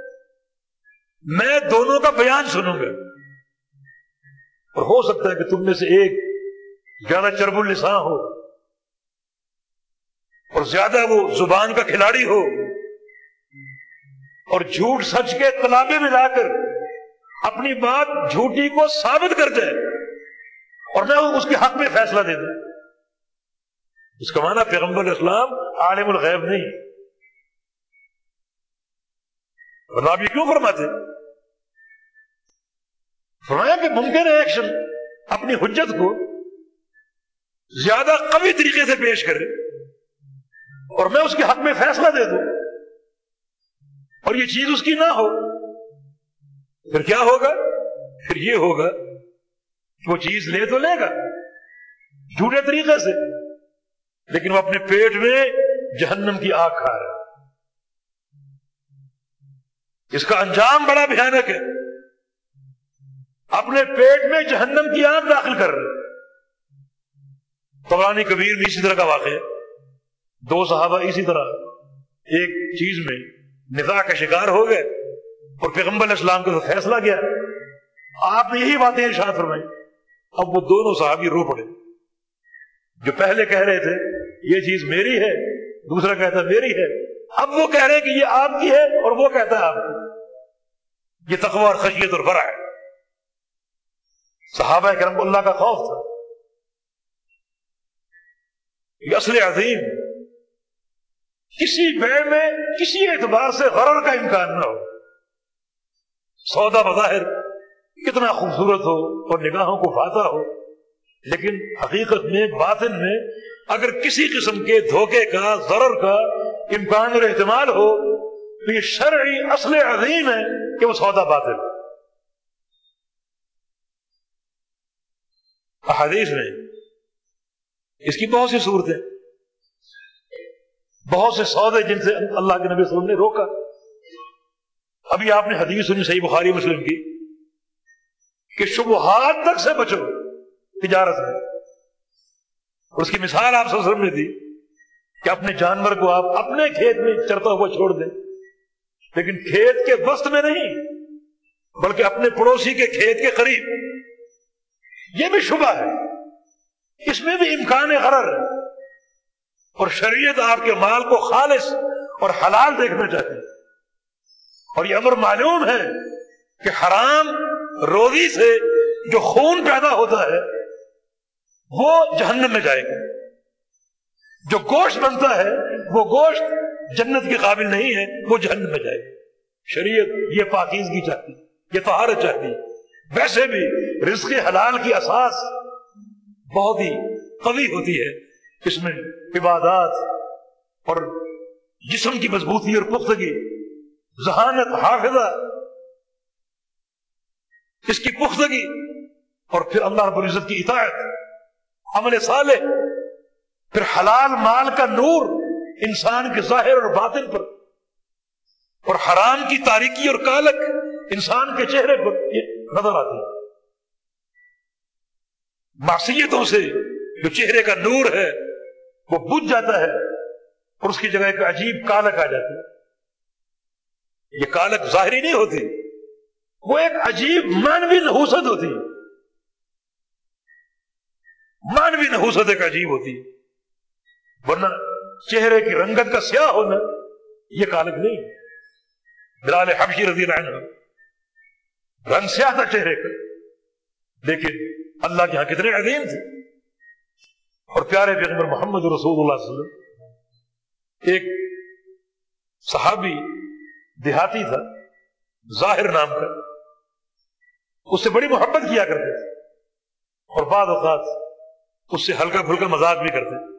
میں دونوں کا بیان سنوں گا۔ اور ہو سکتا ہے کہ تم میں سے ایک زیادہ چرب الساں ہو، اور زیادہ وہ زبان کا کھلاڑی ہو، اور جھوٹ سچ کے تلابے میں لا کر اپنی بات جھوٹی کو ثابت کر دے۔ اور میں اس کے حق میں فیصلہ دے دوں اس کا معنی پیغمبر اسلام عالم الغیب نہیں۔ اور آپ یہ کیوں فرماتے فرمایا کہ ممکن ہے ایکشن اپنی حجت کو زیادہ قوی طریقے سے پیش کرے اور میں اس کے حق میں فیصلہ دے دوں۔ اور یہ چیز اس کی نہ ہو، پھر کیا ہوگا؟ پھر یہ ہوگا وہ چیز لے تو لے گا۔ جھوٹے طریقے سے۔ لیکن وہ اپنے پیٹ میں جہنم کی آگ کھا رہا اس کا انجام بڑا بھیانک ہے۔ اپنے پیٹ میں جہنم کی آگ داخل کر رہے قرآن کبیر میں اسی طرح کا واقع ہے۔ دو صحابہ اسی طرح ایک چیز میں نظا کا شکار ہو گئے اور پیغمبر اسلام کو تو فیصلہ کیا۔ آپ نے یہی باتیں ارشاد فرمائی اب وہ دونوں صحابی رو پڑے۔ جو پہلے کہہ رہے تھے، یہ چیز میری ہے، دوسرا کہتا میری ہے۔ اب وہ کہہ رہے ہیں کہ یہ آپ کی ہے اور وہ کہتا ہے آپ کی۔ یہ تقوی اور خشیت اور برا ہے۔ صحابہ کرم اللہ کا خوف تھا۔ یہ اصل عظیم۔ کسی بے میں، کسی اعتبار سے غرر کا امکان نہ ہو۔ سودا بظاہر کتنا خوبصورت ہو اور نگاہوں کو فاتح ہو، لیکن حقیقت میں، باطن میں اگر کسی قسم کے دھوکے کا، ضرر کا امکان اور احتمال ہو، تو یہ شرعی اصل عظیم ہے کہ وہ سودا باطل احادیث میں اس کی بہت سی صورتیں، بہت سے سودے جن سے اللہ کے نبی صلی اللہ علیہ وسلم نے روکا۔ ابھی آپ نے حدیث سنی، صحیح بخاری مسلم کی۔ کہ شبہات تک سے بچو، تجارت میں۔ اس کی مثال آپ وسلم نے دی کہ اپنے جانور کو آپ اپنے کھیت میں چرتا ہوا چھوڑ دیں۔ لیکن کھیت کے وسط میں نہیں، بلکہ اپنے پڑوسی کے کھیت کے قریب۔ یہ بھی شبہ ہے۔ اس میں بھی امکان غرر ہے۔ اور شریعت آپ کے مال کو خالص اور حلال دیکھنا چاہتی ہے۔ اور یہ امر معلوم ہے کہ حرام روزی سے جو خون پیدا ہوتا ہے، وہ جہنم میں جائے گا۔ جو گوشت بنتا ہے، وہ گوشت جنت کے قابل نہیں ہے، وہ جہنم میں جائے گا۔ شریعت یہ پاکیزگی چاہتی یہ طہارت چاہتی ویسے بھی رزق حلال کی اساس بہت ہی قوی ہوتی ہے۔ اس میں عبادات اور جسم کی مضبوطی اور پختگی، ذہانت حافظہ اس کی پختگی اور پھر اللہ رب العزت کی اطاعت۔ عمل صالح۔ پھر حلال مال کا نور انسان کے ظاہر اور باطن پر۔ اور حرام کی تاریکی اور کالک انسان کے چہرے پر نظر آتی۔ معصیتوں سے جو چہرے کا نور ہے، وہ بجھ جاتا ہے اور اس کی جگہ ایک عجیب کالک آ جاتی۔ ہے یہ کالک ظاہری نہیں ہوتی۔ وہ ایک عجیب مانوی نحوست ہوتی مانوی نحوست ایک عجیب ہوتی ورنہ چہرے کی رنگت کا سیاہ ہونا یہ کالک نہیں بلال حبشی رضی اللہ عنہ رنگ سیاہ تھا چہرے کا لیکن اللہ کے یہاں کتنے عظیم تھے۔ اور پیارے پیغمبر محمد رسول اللہ صلی اللہ علیہ وسلم، ایک صحابی دیہاتی تھا، ظاہر نام کا۔ اس سے بڑی محبت کیا کرتے تھے۔ اور بعض اوقات اس سے ہلکا پھلکا مزاق بھی کرتے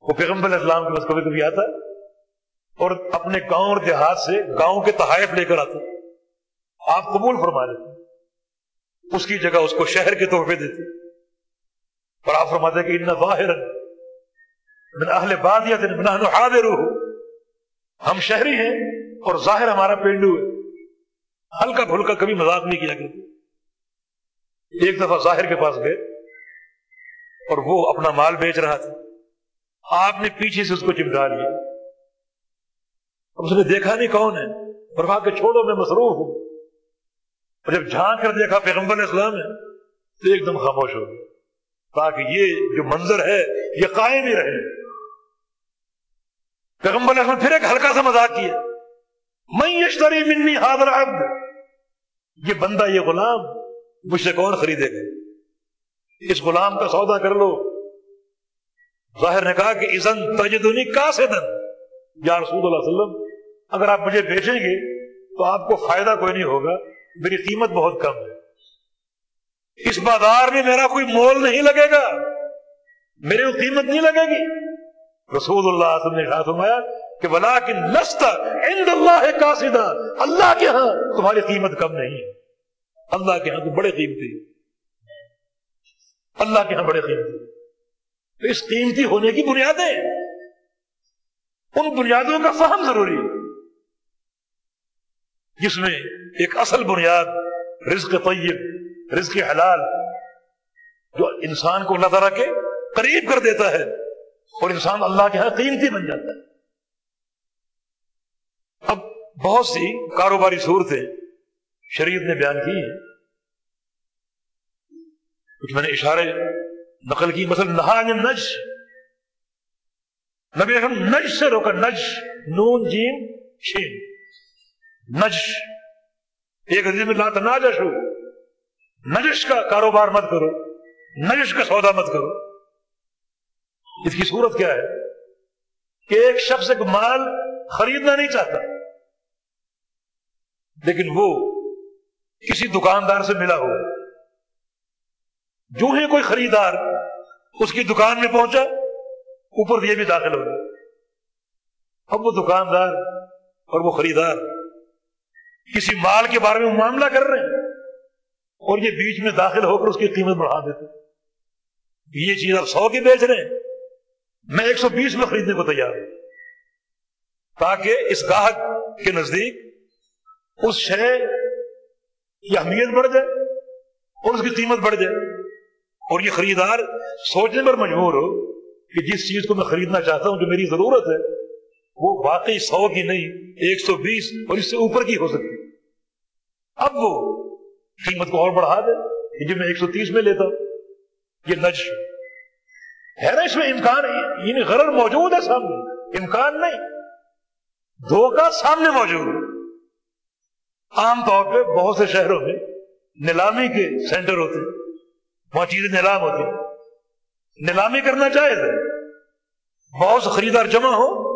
وہ پیغمبر اسلام کے پاس کبھی کبھی آتا اور اپنے گاؤں اور دیہات سے گاؤں کے تحائف لے کر آتا۔ آپ قبول فرما لیتے اس کی جگہ اس کو شہر کے تحفے دیتے اور آپ فرماتے کہ ان ظاہر من اہل بادیت من حاضر ہم شہری ہیں اور ظاہر ہمارا پینڈو ہے۔ ہلکا پھلکا کبھی مذاق نہیں کیا کرتے۔ ایک دفعہ ظاہر کے پاس گئے اور وہ اپنا مال بیچ رہا تھا۔ آپ نے پیچھے سے اس کو چمٹا لیا۔ اب اس نے دیکھا نہیں کون ہے۔ اور کے چھوڑو، میں مصروف ہوں۔ اور جب جھانک کر دیکھا پیغمبر اسلام ہے تو ایک دم خاموش ہو گیا تاکہ یہ جو منظر ہے، یہ قائم ہی رہے۔ پیغمبر نے پھر ایک ہلکا سا مذاق کیا۔ میں منی حاضر عبد. یہ بندہ یہ غلام مجھ سے کون خریدے گا. اس غلام کا سودا کر لو. ظاہر نے کہا کہ ازن تجدنی کا سے دن یا رسول اللہ علیہ وسلم، اگر آپ مجھے بیچیں گے تو آپ کو فائدہ کوئی نہیں ہوگا، میری قیمت بہت کم ہے. اس بازار میں میرا کوئی مول نہیں لگے گا، میرے کو قیمت نہیں لگے گی. رسول اللہ وسلم نے فرمایا کہ بلا کہ نستا عند اللہ کاسدہ اللہ کے ہاں تمہاری قیمت کم نہیں ہے۔ اللہ کے ہاں تو بڑے قیمتی اللہ کے ہاں بڑے قیمتی تو اس قیمتی ہونے کی بنیادیں ان بنیادوں کا فہم ضروری ہے۔ جس میں ایک اصل بنیاد رزق طیب، رزق حلال، جو انسان کو اللہ تعالیٰ کے قریب کر دیتا ہے، اور انسان اللہ کے یہاں قیمتی بن جاتا ہے۔ اب بہت سی کاروباری صورتیں شریعت نے بیان کی ہیں۔ کچھ میں نے اشارے نقل کی، مثلا نہا نج نبی اکرم نج سے روکا نج نون، جیم شین نج ایک عزیز میں لاتا ناجش ہو نجش کا کاروبار مت کرو نجش کا سودا مت کرو۔ اس کی صورت کیا ہے؟ کہ ایک شخص ایک مال خریدنا نہیں چاہتا۔ لیکن وہ کسی دکاندار سے ملا ہو۔ جو ہی کوئی خریدار اس کی دکان میں پہنچا، اوپر یہ بھی داخل ہو گیا اب وہ دکاندار اور وہ خریدار کسی مال کے بارے میں معاملہ کر رہے ہیں اور یہ بیچ میں داخل ہو کر اس کی قیمت بڑھا دیتے یہ چیز آپ سو کی بیچ رہے ہیں۔ میں ایک سو بیس میں خریدنے کو تیار ہوں۔ تاکہ اس گاہک کے نزدیک اس شے کی اہمیت بڑھ جائے اور اس کی قیمت بڑھ جائے اور یہ خریدار سوچنے پر مجبور ہو کہ جس چیز کو میں خریدنا چاہتا ہوں جو میری ضرورت ہے، وہ واقعی سو کی نہیں، ایک سو بیس اور اس سے اوپر کی ہو سکتی اب وہ قیمت کو اور بڑھا دے کہ جو میں ایک سو تیس میں لیتا ہوں۔ یہ نج ہے۔ نا اس میں امکان یعنی غرر موجود ہے سامنے۔ امکان نہیں۔ دھوکہ سامنے موجود۔ ہے عام طور پہ بہت سے شہروں میں نیلامی کے سینٹر ہوتے ہیں، وہاں چیزیں نیلام ہوتی ہیں۔ نیلامی کرنا چاہے تھے بہت سے خریدار جمع ہو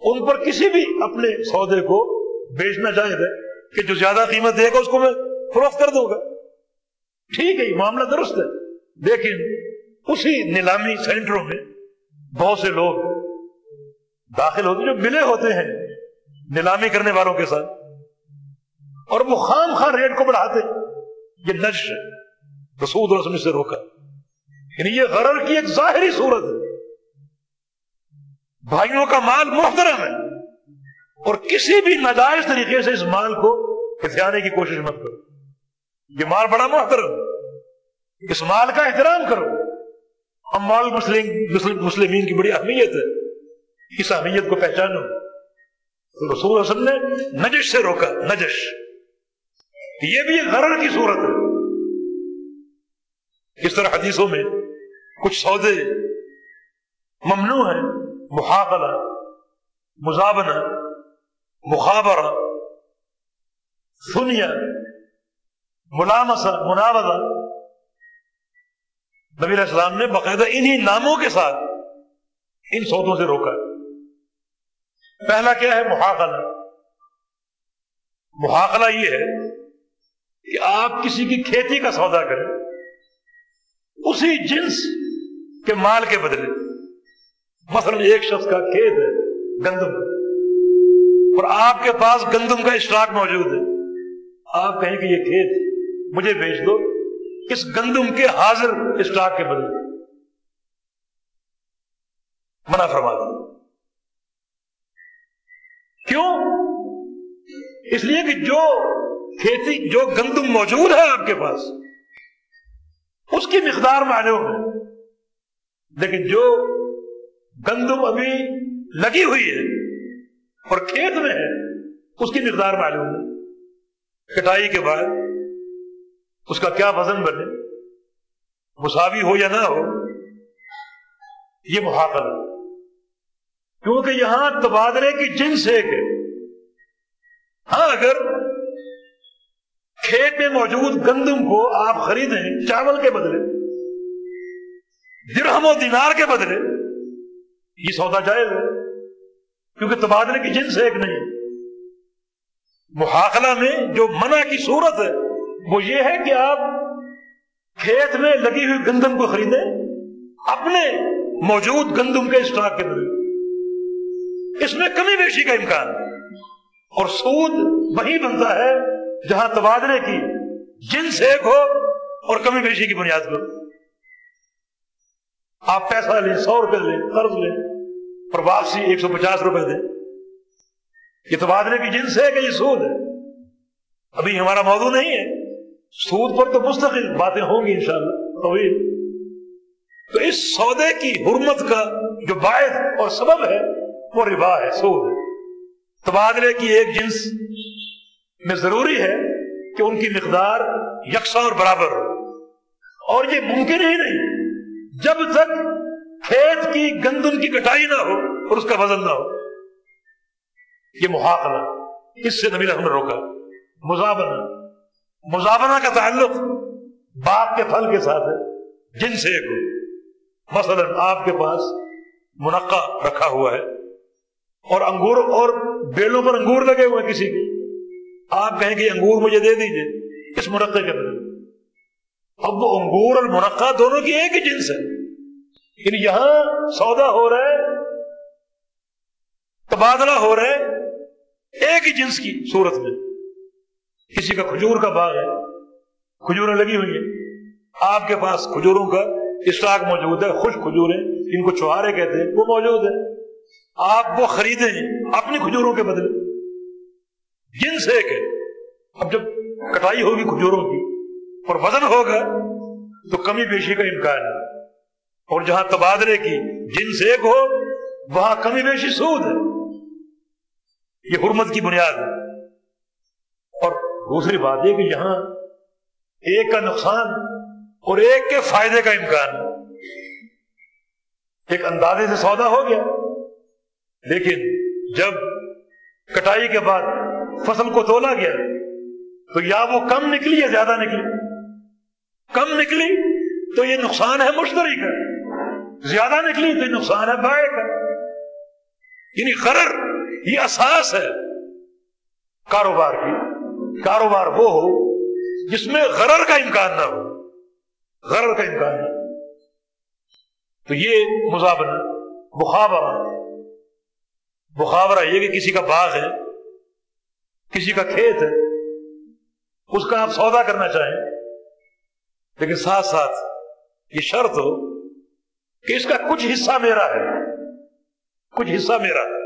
ان پر کسی بھی اپنے سودے کو بیچنا چاہے تھے کہ جو زیادہ قیمت دے گا اس کو میں فروخت کر دوں گا۔ ٹھیک ہے، یہ معاملہ درست ہے۔ لیکن اسی نیلامی سینٹروں میں بہت سے لوگ داخل ہوتے جو ملے ہوتے ہیں نیلامی کرنے والوں کے ساتھ۔ اور وہ خام خاں ریٹ کو بڑھاتے یہ نش رسول رسم سے روکا۔ یعنی یہ غرر کی ایک ظاہری صورت ہے۔ بھائیوں کا مال محترم ہے۔ اور کسی بھی ناجائز طریقے سے اس مال کو ہتھیانے کی کوشش مت کرو۔ یہ مال بڑا محترم اس مال کا احترام کرو۔ اب مال مسلم، مسلمین کی بڑی اہمیت ہے۔ اس اہمیت کو پہچانو۔ تو رسول وسلم نے نجش سے روکا۔ نجش یہ بھی غرر کی صورت ہے۔ اس طرح حدیثوں میں کچھ سودے ممنوع ہیں، محاقلہ مزابنہ مخابرہ سنیا ملامسا مناوضہ۔ نبی علیہ السلام نے باقاعدہ انہی ناموں کے ساتھ ان سودوں سے روکا۔ پہلا کیا ہے؟ محاقلہ۔ محاقلہ یہ ہے کہ آپ کسی کی کھیتی کا سودا کریں، اسی جنس کے مال کے بدلے۔ مثلا ایک شخص کا کھیت ہے، گندم۔ اور آپ کے پاس گندم کا اسٹاک موجود ہے۔ آپ کہیں کہ یہ کھیت مجھے بیچ دو، اس گندم کے حاضر اسٹاک کے بدلے۔ منع فرما دو کیوں؟ اس لیے کہ جو کھیتی جو گندم موجود ہے آپ کے پاس، اس کی مقدار معلوم ہے۔ لیکن جو گندم ابھی لگی ہوئی ہے اور کھیت میں ہے، اس کی مقدار معلوم ہے۔ کٹائی کے بعد اس کا کیا وزن بنے، مساوی ہو یا نہ ہو، یہ محافظ ہے کیونکہ یہاں تبادلے کی جنس ایک ہے۔ ہاں اگر کھیت میں موجود گندم کو آپ خریدیں چاول کے بدلے، درہم و دینار کے بدلے، یہ سودا جائز ہے، کیونکہ تبادلے کی جنس ایک نہیں۔ محاخلہ میں جو منع کی صورت ہے، وہ یہ ہے کہ آپ کھیت میں لگی ہوئی گندم کو خریدیں، اپنے موجود گندم کے اسٹاک کے بدلے۔ اس میں کمی بیشی کا امکان اور سود وہی بنتا ہے جہاں تبادلے کی جنس ایک ہو اور کمی بیشی کی بنیاد پر آپ پیسہ لیں، سو روپے لیں، قرض لیں، اور واپسی ایک سو پچاس روپے دیں۔ یہ تبادلے کی جنس ہے کہ یہ سود ہے؟ ابھی ہمارا موضوع نہیں ہے۔ سود پر تو مستقل باتیں ہوں گی انشاءاللہ، طویل۔ تو اس سودے کی حرمت کا جو باعث اور سبب ہے، وہ ربا ہے، سود ہے۔ تبادلے کی ایک جنس میں ضروری ہے کہ ان کی مقدار یکساں اور برابر ہو۔ اور یہ ممکن ہی نہیں، جب تک کھیت کی گندم کی کٹائی نہ ہو اور اس کا وزن نہ ہو۔ یہ محاقلہ، اس سے نبی رحم نے روکا۔ مزابنہ مزابنہ کا تعلق باغ کے پھل کے ساتھ ہے، جن سے ایک ہو۔ مثلا آپ کے پاس منقع رکھا ہوا ہے اور انگور اور بیلوں پر انگور لگے ہوئے کسی کے۔ آپ کہیں کہ انگور مجھے دے دیجیے، اس منقع کے بدلے۔ اب وہ انگور اور منقع دونوں کی ایک ہی جنس ہے۔ یعنی یہاں سودا ہو رہا ہے، تبادلہ ہو رہا ہے، ایک ہی جنس کی صورت میں۔ کسی کا کھجور کا باغ ہے، کھجوریں لگی ہوئی ہیں۔ آپ کے پاس کھجوروں کا اسٹاک موجود ہے، خوش کھجوریں، ان کو چوہارے کہتے ہیں، وہ موجود ہے آپ وہ خریدیں اپنی کھجوروں کے بدلے۔ جن سے ہے اب جب کٹائی ہوگی کھجوروں کی اور وزن ہوگا تو کمی بیشی کا امکان ہے۔ اور جہاں تبادلے کی جن سے ایک ہو، وہاں کمی بیشی سود ہے۔ یہ حرمت کی بنیاد ہے۔ اور دوسری بات یہ کہ یہاں ایک کا نقصان اور ایک کے فائدے کا امکان ایک اندازے سے سودا ہو گیا، لیکن جب کٹائی کے بعد فصل کو تولا گیا تو یا وہ کم نکلی یا زیادہ نکلی؟ کم نکلی تو یہ نقصان ہے مشتری کا، زیادہ نکلی تو یہ نقصان ہے بائے کا۔ یعنی غرر یہ اساس ہے کاروبار کی۔ کاروبار وہ ہو جس میں غرر کا امکان نہ ہو۔ غرر کا امکان نہ ہو۔ تو یہ مزابنہ مخابرہ۔ مخابرہ یہ کہ کسی کا باغ ہے کسی کا کھیت ہے، اس کا آپ سودا کرنا چاہیں، لیکن ساتھ ساتھ یہ شرط ہو کہ اس کا کچھ حصہ میرا ہے، کچھ حصہ میرا۔ ہے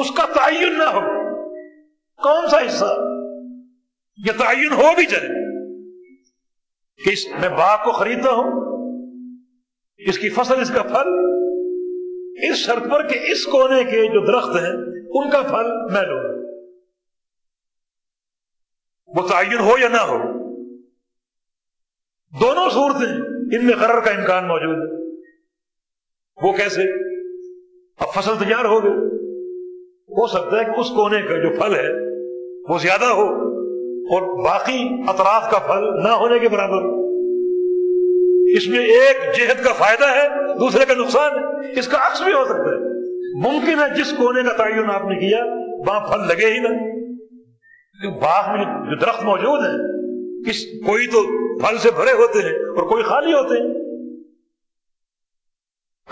اس کا تعین نہ ہو، کون سا حصہ؟ یہ تعین ہو بھی جائے کہ اس میں باغ کو خریدتا ہوں، اس کی فصل، اس کا پھل، اس شرط پر کہ اس کونے کے جو درخت ہیں، ان کا پھل میں لوں۔ وہ تعین ہو یا نہ ہو، دونوں صورتیں ان میں قرر کا امکان موجود ہے۔ وہ کیسے؟ اب فصل تیار ہو گئی۔ ہو سکتا ہے کہ اس کونے کا جو پھل ہے، وہ زیادہ ہو اور باقی اطراف کا پھل نہ ہونے کے برابر۔ اس میں ایک جہد کا فائدہ ہے، دوسرے کا نقصان ہے۔ اس کا عکس بھی ہو سکتا ہے۔ ممکن ہے جس کونے کا تعین آپ نے کیا، وہاں پھل لگے ہی نہ۔ باغ میں جو درخت موجود ہیں کس کوئی تو پھل سے بھرے ہوتے ہیں اور کوئی خالی ہوتے ہیں۔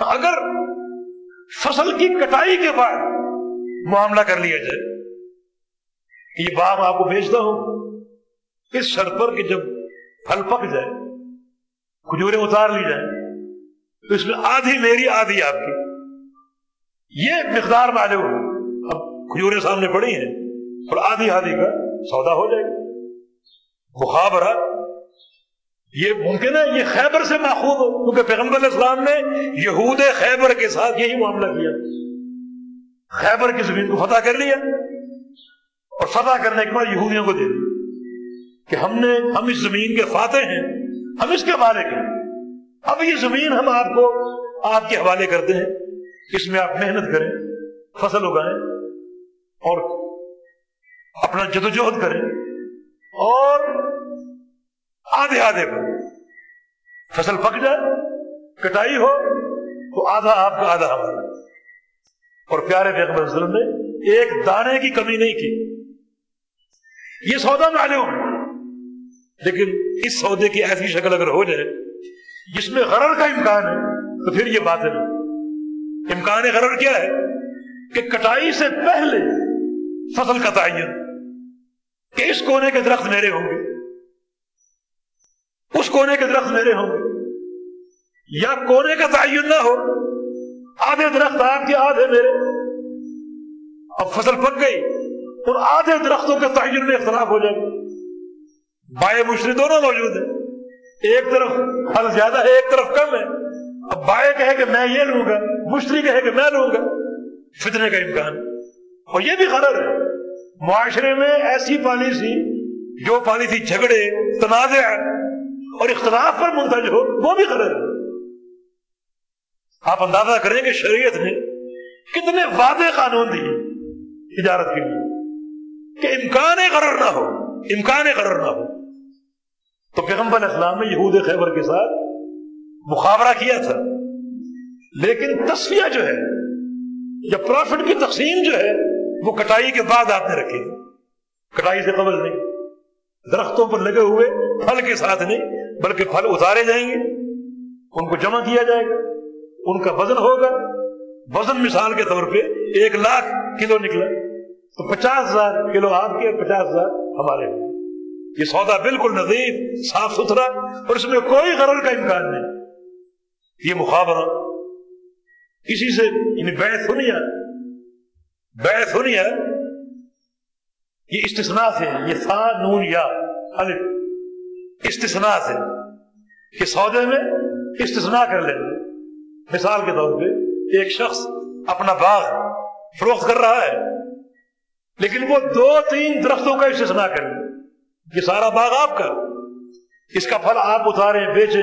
اگر فصل کی کٹائی کے بعد معاملہ کر لیا جائے کہ یہ باغ آپ کو بیچتا ہوں۔ اس شرط پر کہ جب پھل پک جائے کھجورے اتار لی جائیں، تو اس میں آدھی میری، آدھی آپ کی۔ یہ مقدار معلوم اب کھجورے سامنے پڑی ہیں۔ اور آدھی آدھی کا سودا ہو جائے گا۔ مخابرہ، یہ ممکن ہے یہ خیبر سے ماخوذ ہو، کیونکہ پیغمبر اسلام نے یہود خیبر کے ساتھ یہی معاملہ کیا۔ خیبر کی زمین کو فتح کر لیا اور فتح کرنے کے بعد یہودیوں کو دے دیا کہ ہم نے، ہم اس زمین کے فاتح ہیں، ہم اس کے مالک ہیں۔ اب یہ زمین ہم آپ کو، آپ کے حوالے کرتے ہیں، اس میں آپ محنت کریں، فصل اگائیں اور اپنا جدوجہد کریں اور آدھے آدھے پر فصل پک جائے، کٹائی ہو تو آدھا آپ کا آدھا ہمارا۔ اور پیارے پیغمبر وسلم نے ایک دانے کی کمی نہیں کی۔ یہ سودا معلوم ہے لیکن اس سودے کی ایسی شکل اگر ہو جائے، جس میں غرر کا امکان ہے، تو پھر یہ بات ہے۔ امکان غرر کیا ہے؟ کہ کٹائی سے پہلے فصل کا تعین کہ اس کونے کے درخت میرے ہوں گے۔ اس کونے کے درخت میرے ہوں گے۔ یا کونے کا تعین نہ ہو، آدھے درخت آپ کے آدھے میرے۔ اب فصل پک گئی اور آدھے درختوں کے تعین میں اختلاف ہو جائے گا بائیں مشری دونوں موجود ہیں۔ ایک طرف پھل زیادہ ہے، ایک طرف کم ہے۔ اب بائیں کہے کہ میں یہ لوں گا مشتری کہے کہ میں لوں گا۔ فتنے کا امکان۔ اور یہ بھی غرض ہے۔ معاشرے میں ایسی پالیسی جو پالیسی جھگڑے، تنازع اور اختلاف پر منتج ہو، وہ بھی غلط ہے۔ آپ اندازہ کریں کہ شریعت نے کتنے وعدے قانون دیے تجارت کے لیے کہ امکان قرر نہ ہو، امکان قرر نہ ہو۔ تو پیغمبر اسلام نے یہود خیبر کے ساتھ مقابلہ کیا تھا۔ لیکن تصویہ جو ہے، یا پروفٹ کی تقسیم جو ہے وہ کٹائی کے بعد آپ نے رکھی کٹائی سے قبل نہیں۔ درختوں پر لگے ہوئے پھل کے ساتھ نہیں، بلکہ پھل اتارے جائیں گے۔ ان کو جمع کیا جائے گا۔ ان کا وزن ہوگا۔ وزن مثال کے طور پہ ایک لاکھ کلو نکلا۔ تو پچاس ہزار کلو آپ کے اور پچاس ہزار ہمارے۔ یہ سودا بالکل نظیف، صاف ستھرا اور اس میں کوئی غرض کا امکان نہیں۔ یہ مخابرہ۔ اسی سے یعنی بیت سنیا بیت سنیا یہ استثناء سے یہ سا، نون، یا۔ الف استثناء سے۔ کہ سودے میں استثناء کر لیں مثال کے طور پہ ایک شخص اپنا باغ فروخت کر رہا ہے، لیکن وہ دو، تین درختوں کا استثناء کر لیں یہ سارا باغ آپ کا۔ اس کا پھل آپ اتاریں، بیچیں۔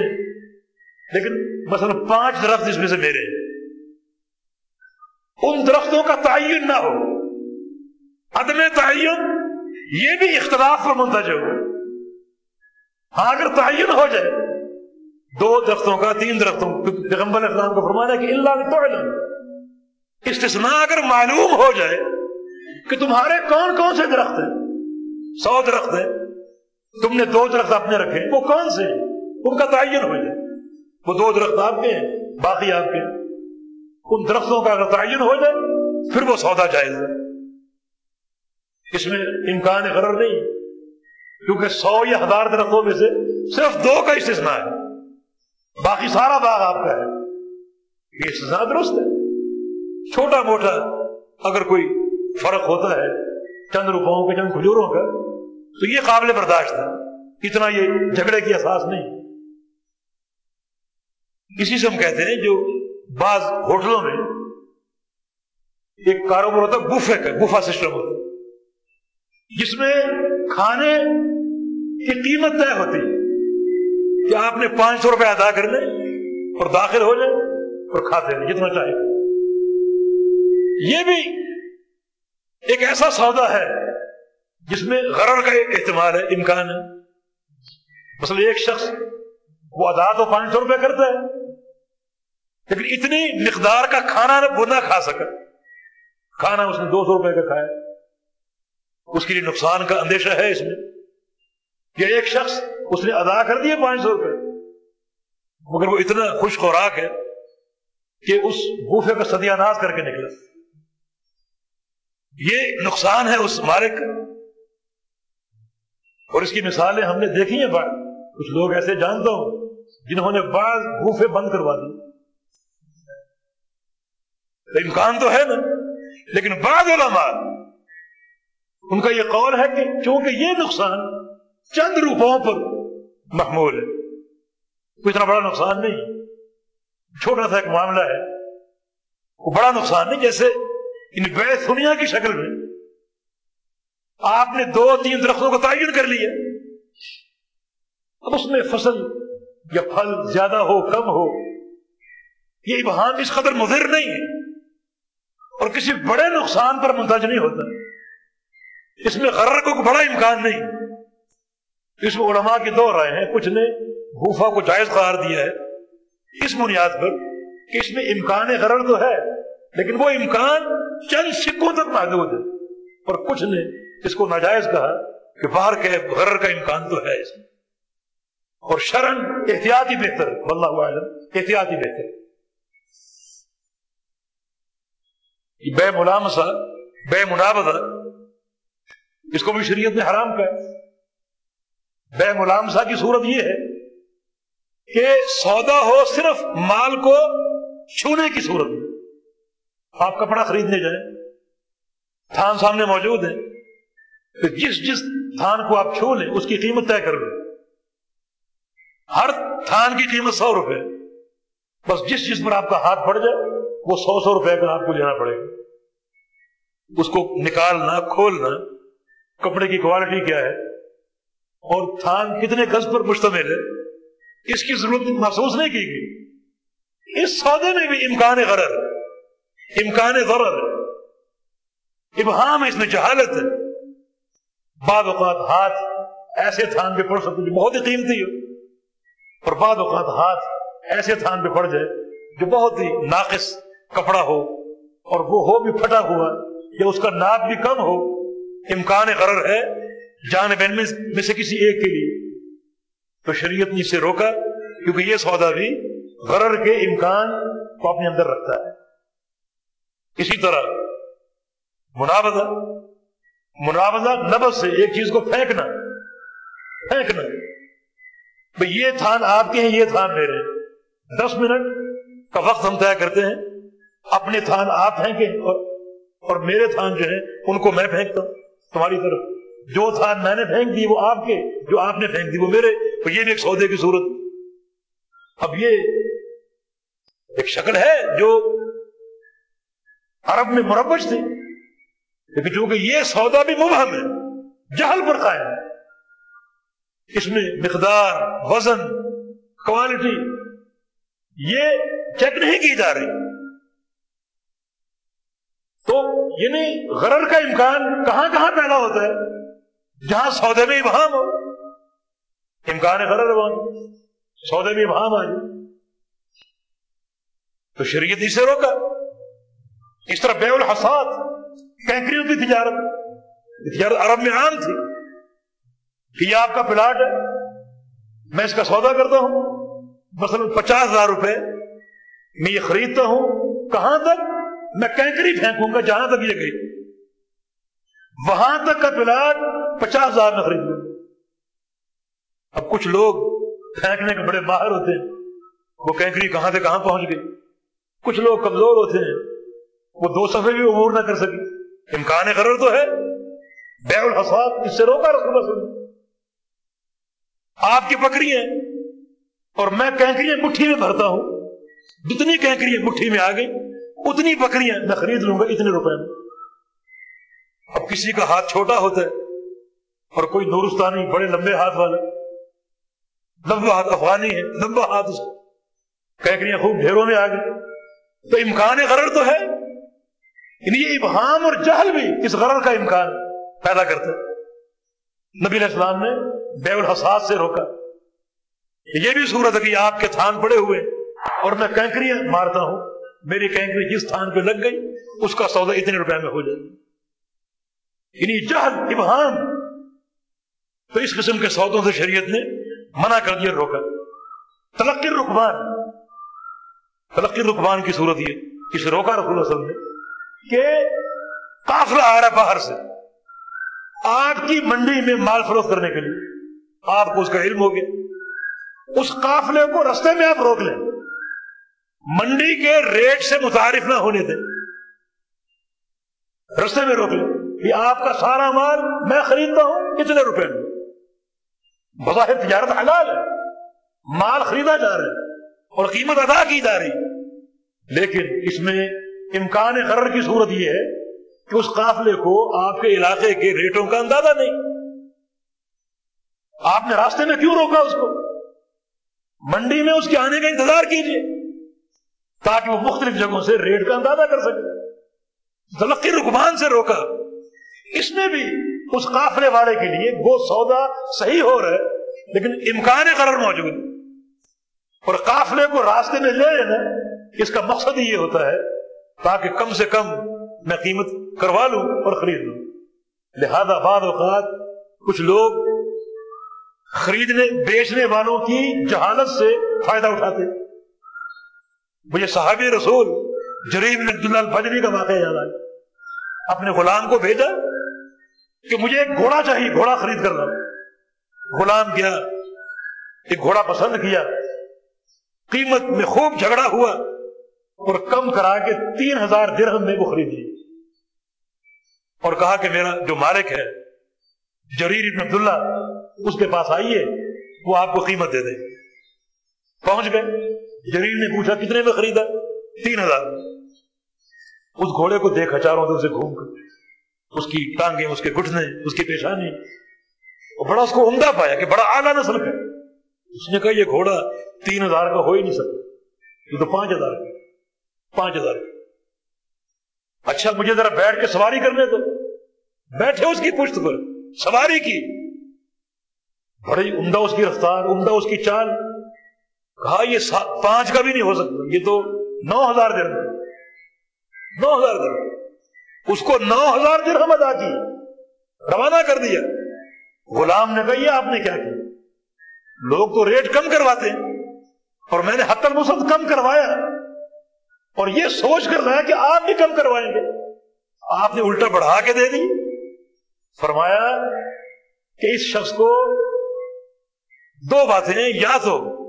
لیکن مثلا پانچ درخت اس میں سے میرے۔ ان درختوں کا تعین نہ ہو۔ عدم تعین، یہ بھی اختلاف پر منتج ہو۔ ہاں اگر تعین ہو جائے، دو درختوں کا، تین درختوں پیغمبر اسلام کو فرمانا کہ اللہ تو استثناء اگر معلوم ہو جائے کہ تمہارے کون کون سے درخت ہیں؟ سو درخت ہیں۔ تم نے دو درخت اپنے رکھے، وہ کون سے ہیں؟ ان کا تعین ہو جائے۔ وہ دو درخت آپ کے ہیں، باقی آپ کے ان درختوں کا اگر تعین ہو جائے، پھر وہ سودا جائز ہے۔ اس میں امکان غرر نہیں، کیونکہ سو یا ہزار درختوں میں سے صرف دو کا استثناء ہے۔ باقی سارا باغ آپ کا ہے۔ یہ استثناء درست ہے۔ چھوٹا موٹا اگر کوئی فرق ہوتا ہے چند روپوں کے چند کھجوروں کا، تو یہ قابل برداشت ہے۔ اتنا یہ جھگڑے کی احساس نہیں۔ اسی سے ہم کہتے ہیں جو بعض ہوٹلوں میں ایک کاروبار ہوتا ہے، بوفے کا، بوفا سسٹم ہوتا ہے۔ جس میں کھانے کی قیمت طے ہوتی کہ آپ نے پانچ سو روپے ادا کر لیں اور داخل ہو جائیں اور کھاتے ہیں جتنا چاہے یہ بھی ایک ایسا سودا ہے جس میں غرر کا احتمال ہے، امکان ہے۔ مثلا ایک شخص وہ ادا تو پانچ سو روپے کرتا ہے لیکن اتنی مقدار کا کھانا وہ نہ کھا سکا۔ کھانا اس نے دو سو روپے کا کھایا۔ اس کے لیے نقصان کا اندیشہ ہے اس میں۔ یا ایک شخص اس نے ادا کر دیے پانچ سو روپے۔ مگر وہ اتنا خوش خوراک ہے کہ اس بوفے کا سدیا ناز کر کے نکلا۔ یہ نقصان ہے اس مالک۔ کا اور اس کی مثالیں ہم نے دیکھی ہیں۔ بات کچھ لوگ ایسے جانتا ہوں جنہوں نے بعض بوفے بند کروا دی امکان تو ہے نا۔ لیکن بعض علماء ان کا یہ قول ہے کہ چونکہ یہ نقصان چند روپوں پر محمول ہے، کوئی اتنا بڑا نقصان نہیں۔ چھوٹا سا ایک معاملہ ہے۔ وہ بڑا نقصان نہیں، جیسے ان بے سنیا کی شکل میں آپ نے دو تین درختوں کو تعین کر لیا۔ اب اس میں فصل یا پھل زیادہ ہو، کم ہو، یہ ابہام اس قدر مضر نہیں ہے۔ اور کسی بڑے نقصان پر منتج نہیں ہوتا۔ اس میں غرر کو بڑا امکان نہیں۔ اس میں علماء کی دو رائے ہیں۔ کچھ نے گوفا کو جائز قرار دیا ہے اس بنیاد پر کہ اس میں امکان غرر تو ہے، لیکن وہ امکان چند سکوں تک محدود ہے۔ اور کچھ نے اس کو ناجائز کہا کہ باہر کے غرر کا امکان تو ہے اس میں۔ اور شرن احتیاطی بہتر، واللہ عالم احتیاطی بہتر۔ بے ملامسا بے منابضہ، اس کو بھی شریعت نے حرام کہا بے ملامسا کی صورت یہ ہے کہ سودا ہو صرف مال کو چھونے کی صورت میں۔ آپ کپڑا خریدنے جائیں، تھان سامنے موجود ہے تو جس جس تھان کو آپ چھو لیں، اس کی قیمت طے کر لیں۔ ہر تھان کی قیمت سو روپے۔ بس جس جس پر آپ کا ہاتھ پڑ جائے وہ سو سو روپے کا آپ کو لینا پڑے گا۔ اس کو نکالنا، کھولنا، کپڑے کی کوالٹی کیا ہے، اور تھان کتنے گز پر مشتمل ہے، اس کی ضرورت محسوس نہیں کی گئی۔ اس سودے میں بھی امکان غرر امکان ضرر ابہام اس میں جہالت ہے۔ بعض اوقات ہاتھ ایسے تھان پہ پڑ سکتے جو بہت ہی قیمتی ہو، اور بعض اوقات ہاتھ ایسے تھان پہ پڑ جائے جو بہت ہی ناقص کپڑا ہو اور وہ ہو بھی پھٹا ہوا یا اس کا ناپ بھی کم ہو، امکان غرر ہے جان بین میں سے کسی ایک کے لیے۔ تو شریعت نے اسے روکا کیونکہ یہ سودا بھی غرر کے امکان کو اپنے اندر رکھتا ہے۔ اسی طرح مناوضہ مناوضہ نبز سے ایک چیز کو پھینکنا پھینکنا۔ بھائی یہ تھان آپ کے ہیں، یہ تھان میرے دس منٹ کا وقت ہم طے کرتے ہیں۔ اپنے تھان آپ پھینکیں اور اور میرے تھان جو ہیں ان کو میں پھینکتا ہوں۔ تمہاری طرف جو تھان میں نے پھینک دی وہ آپ کے، جو آپ نے پھینک دی وہ میرے۔ تو یہ بھی ایک سودے کی صورت۔ اب یہ ایک شکل ہے جو عرب میں مربج تھی۔ لیکن چونکہ یہ سودا بھی مبہم ہے، جہل پر قائم ہے۔ اس میں مقدار، وزن کوالٹی یہ چیک نہیں کی جا رہی۔ تو یعنی غرر کا امکان کہاں کہاں پیدا ہوتا ہے؟ جہاں سودے میں ابہام ہو، امکان غرر وہاں سودے میں ابہام آ جائے۔ تو شریعت اسے روکا۔ اس طرح بے الحساد کینکریوں کی تجارت۔ تجارت عرب میں عام تھی۔ کہ یہ آپ کا پلاٹ ہے۔ میں اس کا سودا کرتا ہوں۔ مثلا پچاس ہزار روپے میں یہ خریدتا ہوں۔ کہاں تک؟ میں کینکری پھینکوں گا جہاں تک یہ گئی وہاں تک کا پلاٹ پچاس ہزار میں خرید اب کچھ لوگ پھینکنے کے بڑے ماہر ہوتے ہیں۔ وہ کینکری کہاں سے کہاں پہنچ گئی؟ کچھ لوگ کمزور ہوتے ہیں۔ وہ دو صفحے بھی عبور نہ کر سکے امکان غرر تو ہے۔ بے الحساب اس سے روکا رسول اللہ آپ کی بکری ہیں اور میں کینکریاں مٹھی میں بھرتا ہوں۔ جتنی کینکریاں مٹھی میں آ گئی اتنی بکریاں میں خرید لوں گا اتنے روپے میں۔ اب کسی کا ہاتھ چھوٹا ہوتا ہے اور کوئی نورستانی بڑے لمبے ہاتھ والا، لمبا ہاتھ افغانی ہے، لمبا ہاتھ اس کینکریاں خوب ڈھیروں میں آ گئی۔ تو امکان غرر تو ہے۔ یعنی یہ ابہام اور جہل بھی اس غرر کا امکان پیدا کرتے نبی علیہ السلام نے بے الحساس سے روکا۔ یہ بھی صورت ہے کہ آپ کے تھان پڑے ہوئے اور میں کینکریاں مارتا ہوں۔ میری کینکری جس تھان پہ لگ گئی، اس کا سودا اتنے روپے میں ہو جائے گی یعنی جہل، ابہام۔ تو اس قسم کے سودوں سے شریعت نے منع کر دیا روکا۔ تلقی رکبان۔ تلقی رکبان کی صورت یہ، اسے روکا رسول اللہ وسلم نے کہ قافلہ آ رہا ہے باہر سے۔ آپ کی منڈی میں مال فروخت کرنے کے لیے۔ آپ کو اس کا علم ہو گیا۔ اس قافلے کو رستے میں آپ روک لیں۔ منڈی کے ریٹ سے متعارف نہ ہونے دیں۔ رستے میں روک لیں کہ آپ کا سارا مال میں خریدتا ہوں، کتنے روپے میں؟ بظاہر تجارت حلال ہے، مال خریدا جا رہا ہے اور قیمت ادا کی جا رہی لیکن اس میں امکان قرر کی صورت یہ ہے کہ اس قافلے کو آپ کے علاقے کے ریٹوں کا اندازہ نہیں۔ آپ نے راستے میں کیوں روکا اس کو؟ منڈی میں اس کے آنے کا انتظار کیجیے تاکہ وہ مختلف جگہوں سے ریٹ کا اندازہ کر سکے۔ تلقی رکبان سے روکا۔ اس میں بھی اس قافلے والے کے لیے وہ سودا صحیح ہو رہا ہے، لیکن امکان قرار موجود اور قافلے کو راستے میں لے لینا، اس کا مقصد ہی یہ ہوتا ہے، تاکہ کم سے کم میں قیمت کروا لوں اور خرید لوں۔ لہذا بعض اوقات کچھ لوگ خریدنے، بیچنے والوں کی جہالت سے فائدہ اٹھاتے۔ مجھے صحابی رسول جریب عبداللہ الفجری کا واقعہ یاد آیا۔ اپنے غلام کو بھیجا کہ مجھے ایک گھوڑا چاہیے، گھوڑا خرید کر لا غلام گیا، ایک گھوڑا پسند کیا۔ قیمت میں خوب جھگڑا ہوا اور کم کرا کے تین ہزار درہم میں وہ خرید لی اور کہا کہ میرا جو مالک ہے، جریر ابن عبداللہ، اس کے پاس آئیے، وہ آپ کو قیمت دے دیں پہنچ گئے۔ جریر نے پوچھا، کتنے میں خریدا؟ تین ہزار۔ اس گھوڑے کو دیکھا چاروں دن سے گھوم کر، اس کی ٹانگیں، اس کے گھٹنے، اس کی پیشانی، اور بڑا اس کو عمدہ پایا کہ بڑا اعلیٰ نسل کا اس نے کہا، یہ گھوڑا تین ہزار کا ہو ہی نہیں سکتا۔ یہ تو پانچ ہزار کا پانچ ہزار کا اچھا مجھے ذرا بیٹھ کے سواری کرنے دو۔ بیٹھے اس کی پشت پر، سواری کی۔ بڑی عمدہ اس کی رفتار، عمدہ اس کی چال۔ کہا یہ پانچ کا بھی نہیں ہو سکتا۔ یہ تو نو ہزار درہم۔ نو ہزار درہم۔ اس کو نو ہزار درہم ادا کی۔ روانہ کر دیا۔ غلام نے کہا، یہ آپ نے کیا کیا؟ لوگ تو ریٹ کم کرواتے ہیں۔ اور میں نے حت المسد کم کروایا۔ اور یہ سوچ کر رہا کہ آپ بھی کم کروائیں گے۔ آپ نے الٹا بڑھا کے دے دی۔ فرمایا کہ اس شخص کو دو باتیں یا تو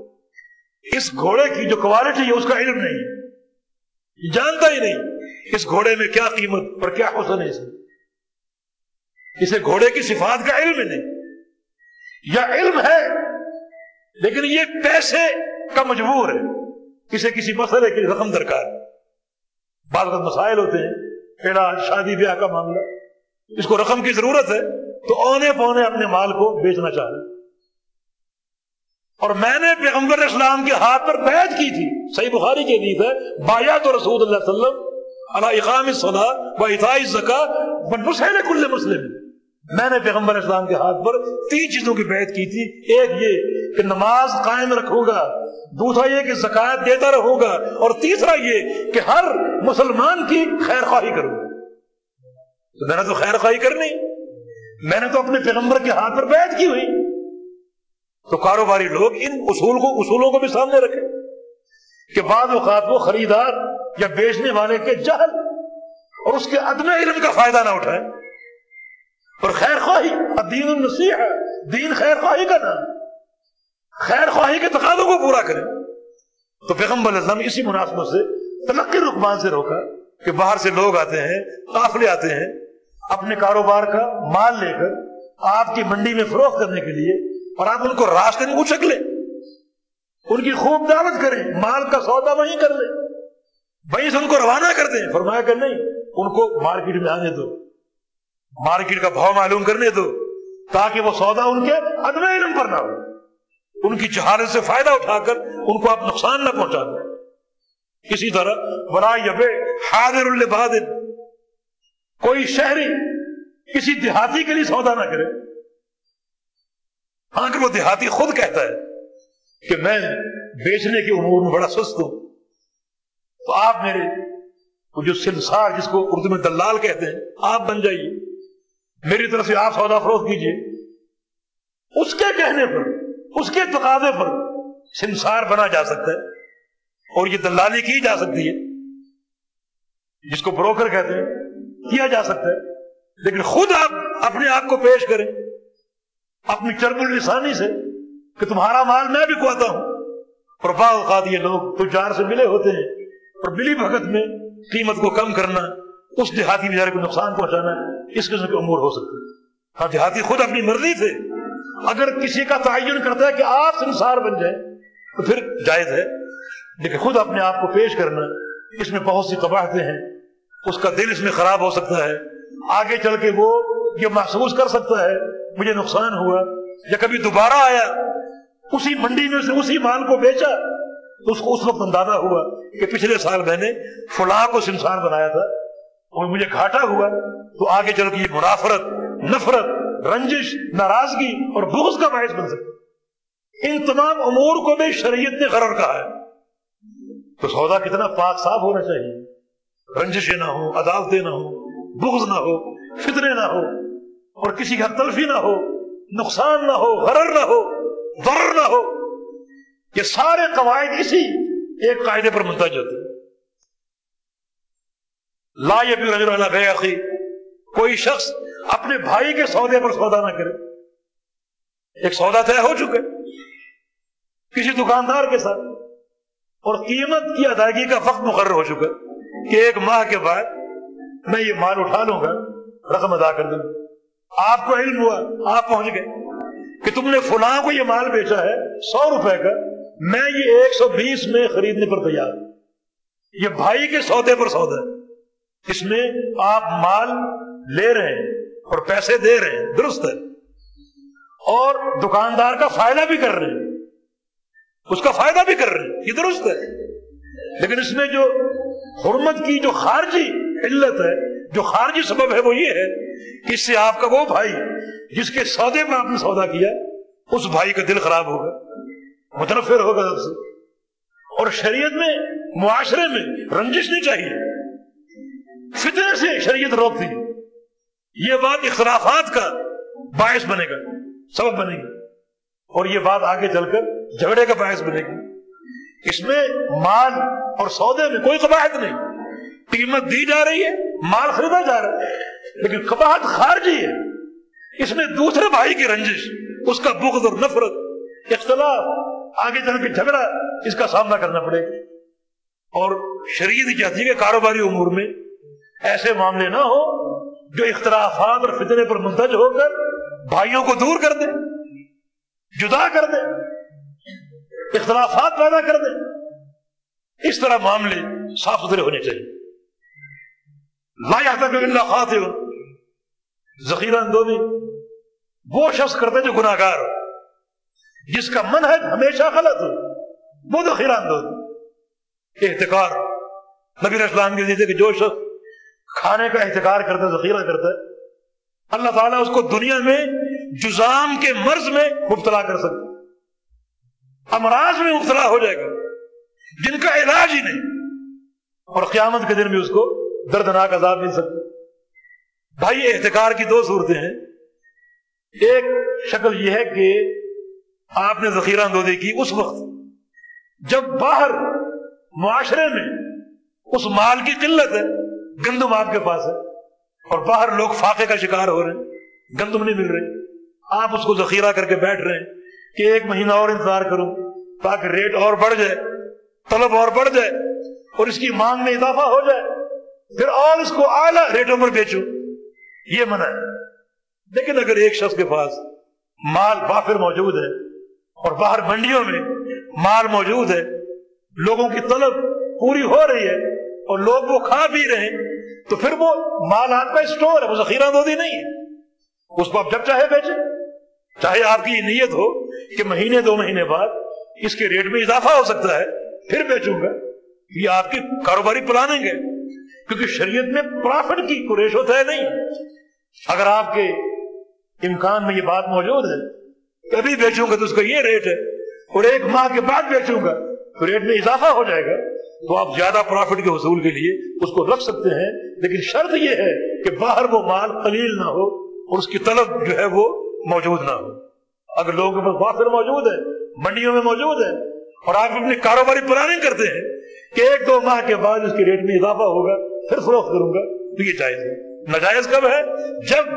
اس گھوڑے کی جو کوالٹی ہے اس کا علم نہیں جانتا ہی نہیں اس گھوڑے میں کیا قیمت اور کیا حسن ہے اس میں۔ اسے گھوڑے کی صفات کا علم نہیں۔ یا علم ہے، لیکن یہ پیسے کا مجبور ہے۔ کسی کسی مسئلے کی رقم درکار۔ بعض وقت مسائل ہوتے ہیں علاج شادی، بیاہ کا معاملہ۔ اس کو رقم کی ضرورت ہے تو اونے پونے اپنے مال کو بیچنا چاہ رہے اور میں نے پیغمبر اسلام کے ہاتھ پر بیعت کی تھی۔ صحیح بخاری کے لیے ہے بایا تو رسول اللہ علیہ وسلم اللہ اقام صلاح و اطاعی زکا کل مسلم۔ میں نے پیغمبر اسلام کے ہاتھ پر تین چیزوں کی بیعت کی تھی۔ ایک یہ کہ نماز قائم رکھوں گا دوسرا یہ کہ زکات دیتا رہوں گا اور تیسرا یہ کہ ہر مسلمان کی خیر خواہی کروں۔ گا تو میں نے تو خیر خواہی کرنی۔ میں نے تو اپنے پیغمبر کے ہاتھ پر بیعت کی ہوئی۔ تو کاروباری لوگ ان اصول کو اصولوں کو بھی سامنے رکھیں کہ بعض اوقات وہ خریدار یا بیچنے والے کے جہل اور اس کے عدم علم کا فائدہ نہ اٹھائے اور خیر خواہی دین النسیح ہے دین خیر خواہی کا نام۔ خیر خواہی کے تقاضوں کو پورا کریں۔ تو پیغمبر اعظم اسی مناسبت سے تلقی رکبان سے روکا کہ باہر سے لوگ آتے ہیں، قافلے آتے ہیں، اپنے کاروبار کا مال لے کر آپ کی منڈی میں فروخت کرنے کے لیے اور آپ ان کو راستے میں اچک لیں ان کی خوب دعوت کریں، مال کا سودا وہیں کر لیں۔ وہیں سے ان کو روانہ کر دیں۔ فرمایا کہ نہیں، ان کو مارکیٹ میں آنے دو۔ مارکیٹ کا بھاؤ معلوم کرنے دو، تاکہ وہ سودا ان کے عدم علم پر نہ ہو۔ ان کی جہالت سے فائدہ اٹھا کر ان کو آپ نقصان نہ پہنچا دیں۔ اسی طرح بلا یب حاضر البادر کوئی شہری کسی دیہاتی کے لیے سودا نہ کرے۔ اگر وہ دیہاتی خود کہتا ہے کہ میں بیچنے کے امور میں بڑا سست ہوں۔ تو آپ میرے وہ جو سلسار جس کو اردو میں دلال کہتے ہیں، آپ بن جائیے۔ میری طرف سے آپ سودا فروخت کیجیے۔ اس کے کہنے پر، اس کے تقاضے پر سنسار بنا جا سکتا ہے اور یہ دلالی کی جا سکتی ہے۔ جس کو بروکر کہتے ہیں، کیا جا سکتا ہے۔ لیکن خود آپ اپنے آپ کو پیش کریں۔ اپنی چرب السانی سے کہ تمہارا مال میں بھی کواتا ہوں۔ اور بعض اوقات یہ لوگ تجار سے ملے ہوتے ہیں اور بلی بھگت میں قیمت کو کم کرنا، اس دیہاتی بیچارے کو نقصان پہنچانا اس قسم کے امور ہو سکتے ہیں۔ ہاں دیہاتی خود اپنی مرضی سے اگر کسی کا تعین کرتا ہے کہ آپ سنسار بن جائیں، تو پھر جائز ہے۔ لیکن خود اپنے آپ کو پیش کرنا، اس میں بہت سی قباہتیں ہیں، اس کا دل اس میں خراب ہو سکتا ہے۔ آگے چل کے وہ یہ محسوس کر سکتا ہے، مجھے نقصان ہوا۔ یا کبھی دوبارہ آیا، اسی منڈی میں سے اسی مال کو بیچا، تو اس کو اس وقت اندازہ ہوا کہ پچھلے سال میں نے فلاں کو سنسان بنایا تھا۔ اور مجھے گھاٹا ہوا۔ تو آگے چل کے یہ منافرت، نفرت، رنجش، ناراضگی اور بغض کا باعث بن سکتا ان تمام امور کو بھی شریعت نے قرار کہا ہے۔ تو سودا کتنا پاک صاف ہونا چاہیے۔ رنجشیں نہ ہو عدالتیں نہ ہو بغض نہ ہو، فطرے نہ ہو۔ اور کسی کا تلفی نہ ہو، نقصان نہ ہو، غرر نہ ہو، ضرر نہ ہو، یہ سارے قواعد اسی ایک قاعدے پر منتج ہوتے ہیں۔ لا یہ بھی رجر کوئی شخص اپنے بھائی کے سودے پر سودا نہ کرے۔ ایک سودا طے ہو چکا کسی دکاندار کے ساتھ، اور قیمت کی ادائیگی کا وقت مقرر ہو چکا کہ ایک ماہ کے بعد میں یہ مال اٹھا لوں گا، رقم ادا کر دوں گا۔ آپ کو علم ہوا، آپ پہنچ گئے۔ کہ تم نے فلاں کو یہ مال بیچا ہے، سو روپے کا، میں یہ ایک سو بیس میں خریدنے پر تیار یہ بھائی کے سودے پر سودا ہے۔ اس میں آپ مال لے رہے ہیں اور پیسے دے رہے ہیں، درست ہے۔ اور دکاندار کا فائدہ بھی کر رہے ہیں۔ اس کا فائدہ بھی کر رہے ہیں، یہ درست ہے۔ لیکن اس میں جو حرمت کی جو خارجی علت ہے جو خارجی سبب ہے وہ یہ ہے کہ اس سے آپ کا وہ بھائی جس کے سودے میں آپ نے سودا کیا، اس بھائی کا دل خراب ہوگا متنفر ہوگا سب سے۔ اور شریعت میں، معاشرے میں رنجش نہیں چاہیے۔ فطرے سے شریعت روکتی یہ بات اختلافات کا باعث بنے گا، سبب بنے گی اور یہ بات آگے چل کر جھگڑے کا باعث بنے گی۔ اس میں مال اور سودے میں کوئی قباحت نہیں۔ قیمت دی جا رہی ہے، مال خریدا جا رہا ہے، لیکن قباحت خارجی ہے۔ اس میں دوسرے بھائی کی رنجش، اس کا بغض اور نفرت، اختلاف، آگے چل کے جھگڑا، اس کا سامنا کرنا پڑے گا۔ اور شریعت چاہتی ہے کہ کاروباری امور میں ایسے معاملے نہ ہو جو اختلافات اور فتنے پر منتج ہو کر بھائیوں کو دور کر دے جدا کر دے اختلافات پیدا کر دے اس طرح معاملے صاف ستھرے ہونے چاہیے۔ لا اللہ خاطر ذخیرہ اندوزی وہ شخص کرتے جو گناہ گار جس کا من ہے ہمیشہ غلط ہو. وہ ذخیرہ اندوزی احتکار. نبی اسلام کے دیتے کہ جو شخص کھانے کا احتکار کرتا ہے، ذخیرہ کرتا ہے، اللہ تعالیٰ اس کو دنیا میں جزام کے مرض میں مبتلا کر سکتا امراض میں مبتلا ہو جائے گا۔ جن کا علاج ہی نہیں۔ اور قیامت کے دن بھی اس کو دردناک عذاب مل سکتا بھائی احتکار کی دو صورتیں ہیں۔ ایک شکل یہ ہے کہ آپ نے ذخیرہ اندوزی کی اس وقت، جب باہر معاشرے میں اس مال کی قلت ہے، گندم آپ کے پاس ہے اور باہر لوگ فاقے کا شکار ہو رہے ہیں، گندم نہیں مل رہی آپ اس کو ذخیرہ کر کے بیٹھ رہے ہیں کہ ایک مہینہ اور انتظار کروں تاکہ ریٹ اور بڑھ جائے، طلب اور بڑھ جائے اور اس کی مانگ میں اضافہ ہو جائے۔ پھر اور اس کو اعلی ریٹوں پر بیچو۔ یہ منع ہے۔ لیکن اگر ایک شخص کے پاس مال بافر موجود ہے اور باہر منڈیوں میں مال موجود ہے، لوگوں کی طلب پوری ہو رہی ہے اور لوگ وہ کھا پی رہے ہیں، تو پھر وہ مال آپ کا اسٹور ہے، وہ ذخیرہ دودی نہیں ہے۔ اس کو آپ جب چاہے بیچیں۔ چاہے آپ کی یہ نیت ہو کہ مہینے، دو مہینے بعد اس کے ریٹ میں اضافہ ہو سکتا ہے، پھر بیچوں گا۔ یہ آپ کی کاروباری پلاننگ ہے۔ کیونکہ شریعت میں پرافٹ کی کوریش ہوتا ہے نہیں۔ اگر آپ کے امکان میں یہ بات موجود ہے، کبھی بیچوں گا تو اس کا یہ ریٹ ہے، اور ایک ماہ کے بعد بیچوں گا، تو ریٹ میں اضافہ ہو جائے گا۔ تو آپ زیادہ پروفٹ کے حصول کے لیے اس کو رکھ سکتے ہیں، لیکن شرط یہ ہے کہ باہر وہ مال قلیل نہ ہو اور اس کی طلب جو ہے وہ موجود نہ ہو۔ اگر لوگوں کے پاس وافر موجود ہے، منڈیوں میں موجود ہے، اور آپ اپنی کاروباری پلاننگ کرتے ہیں کہ ایک دو ماہ کے بعد اس کے ریٹ میں اضافہ ہوگا، پھر فروخت کروں گا۔ تو یہ جائز ہے۔ ناجائز کب ہے؟ جب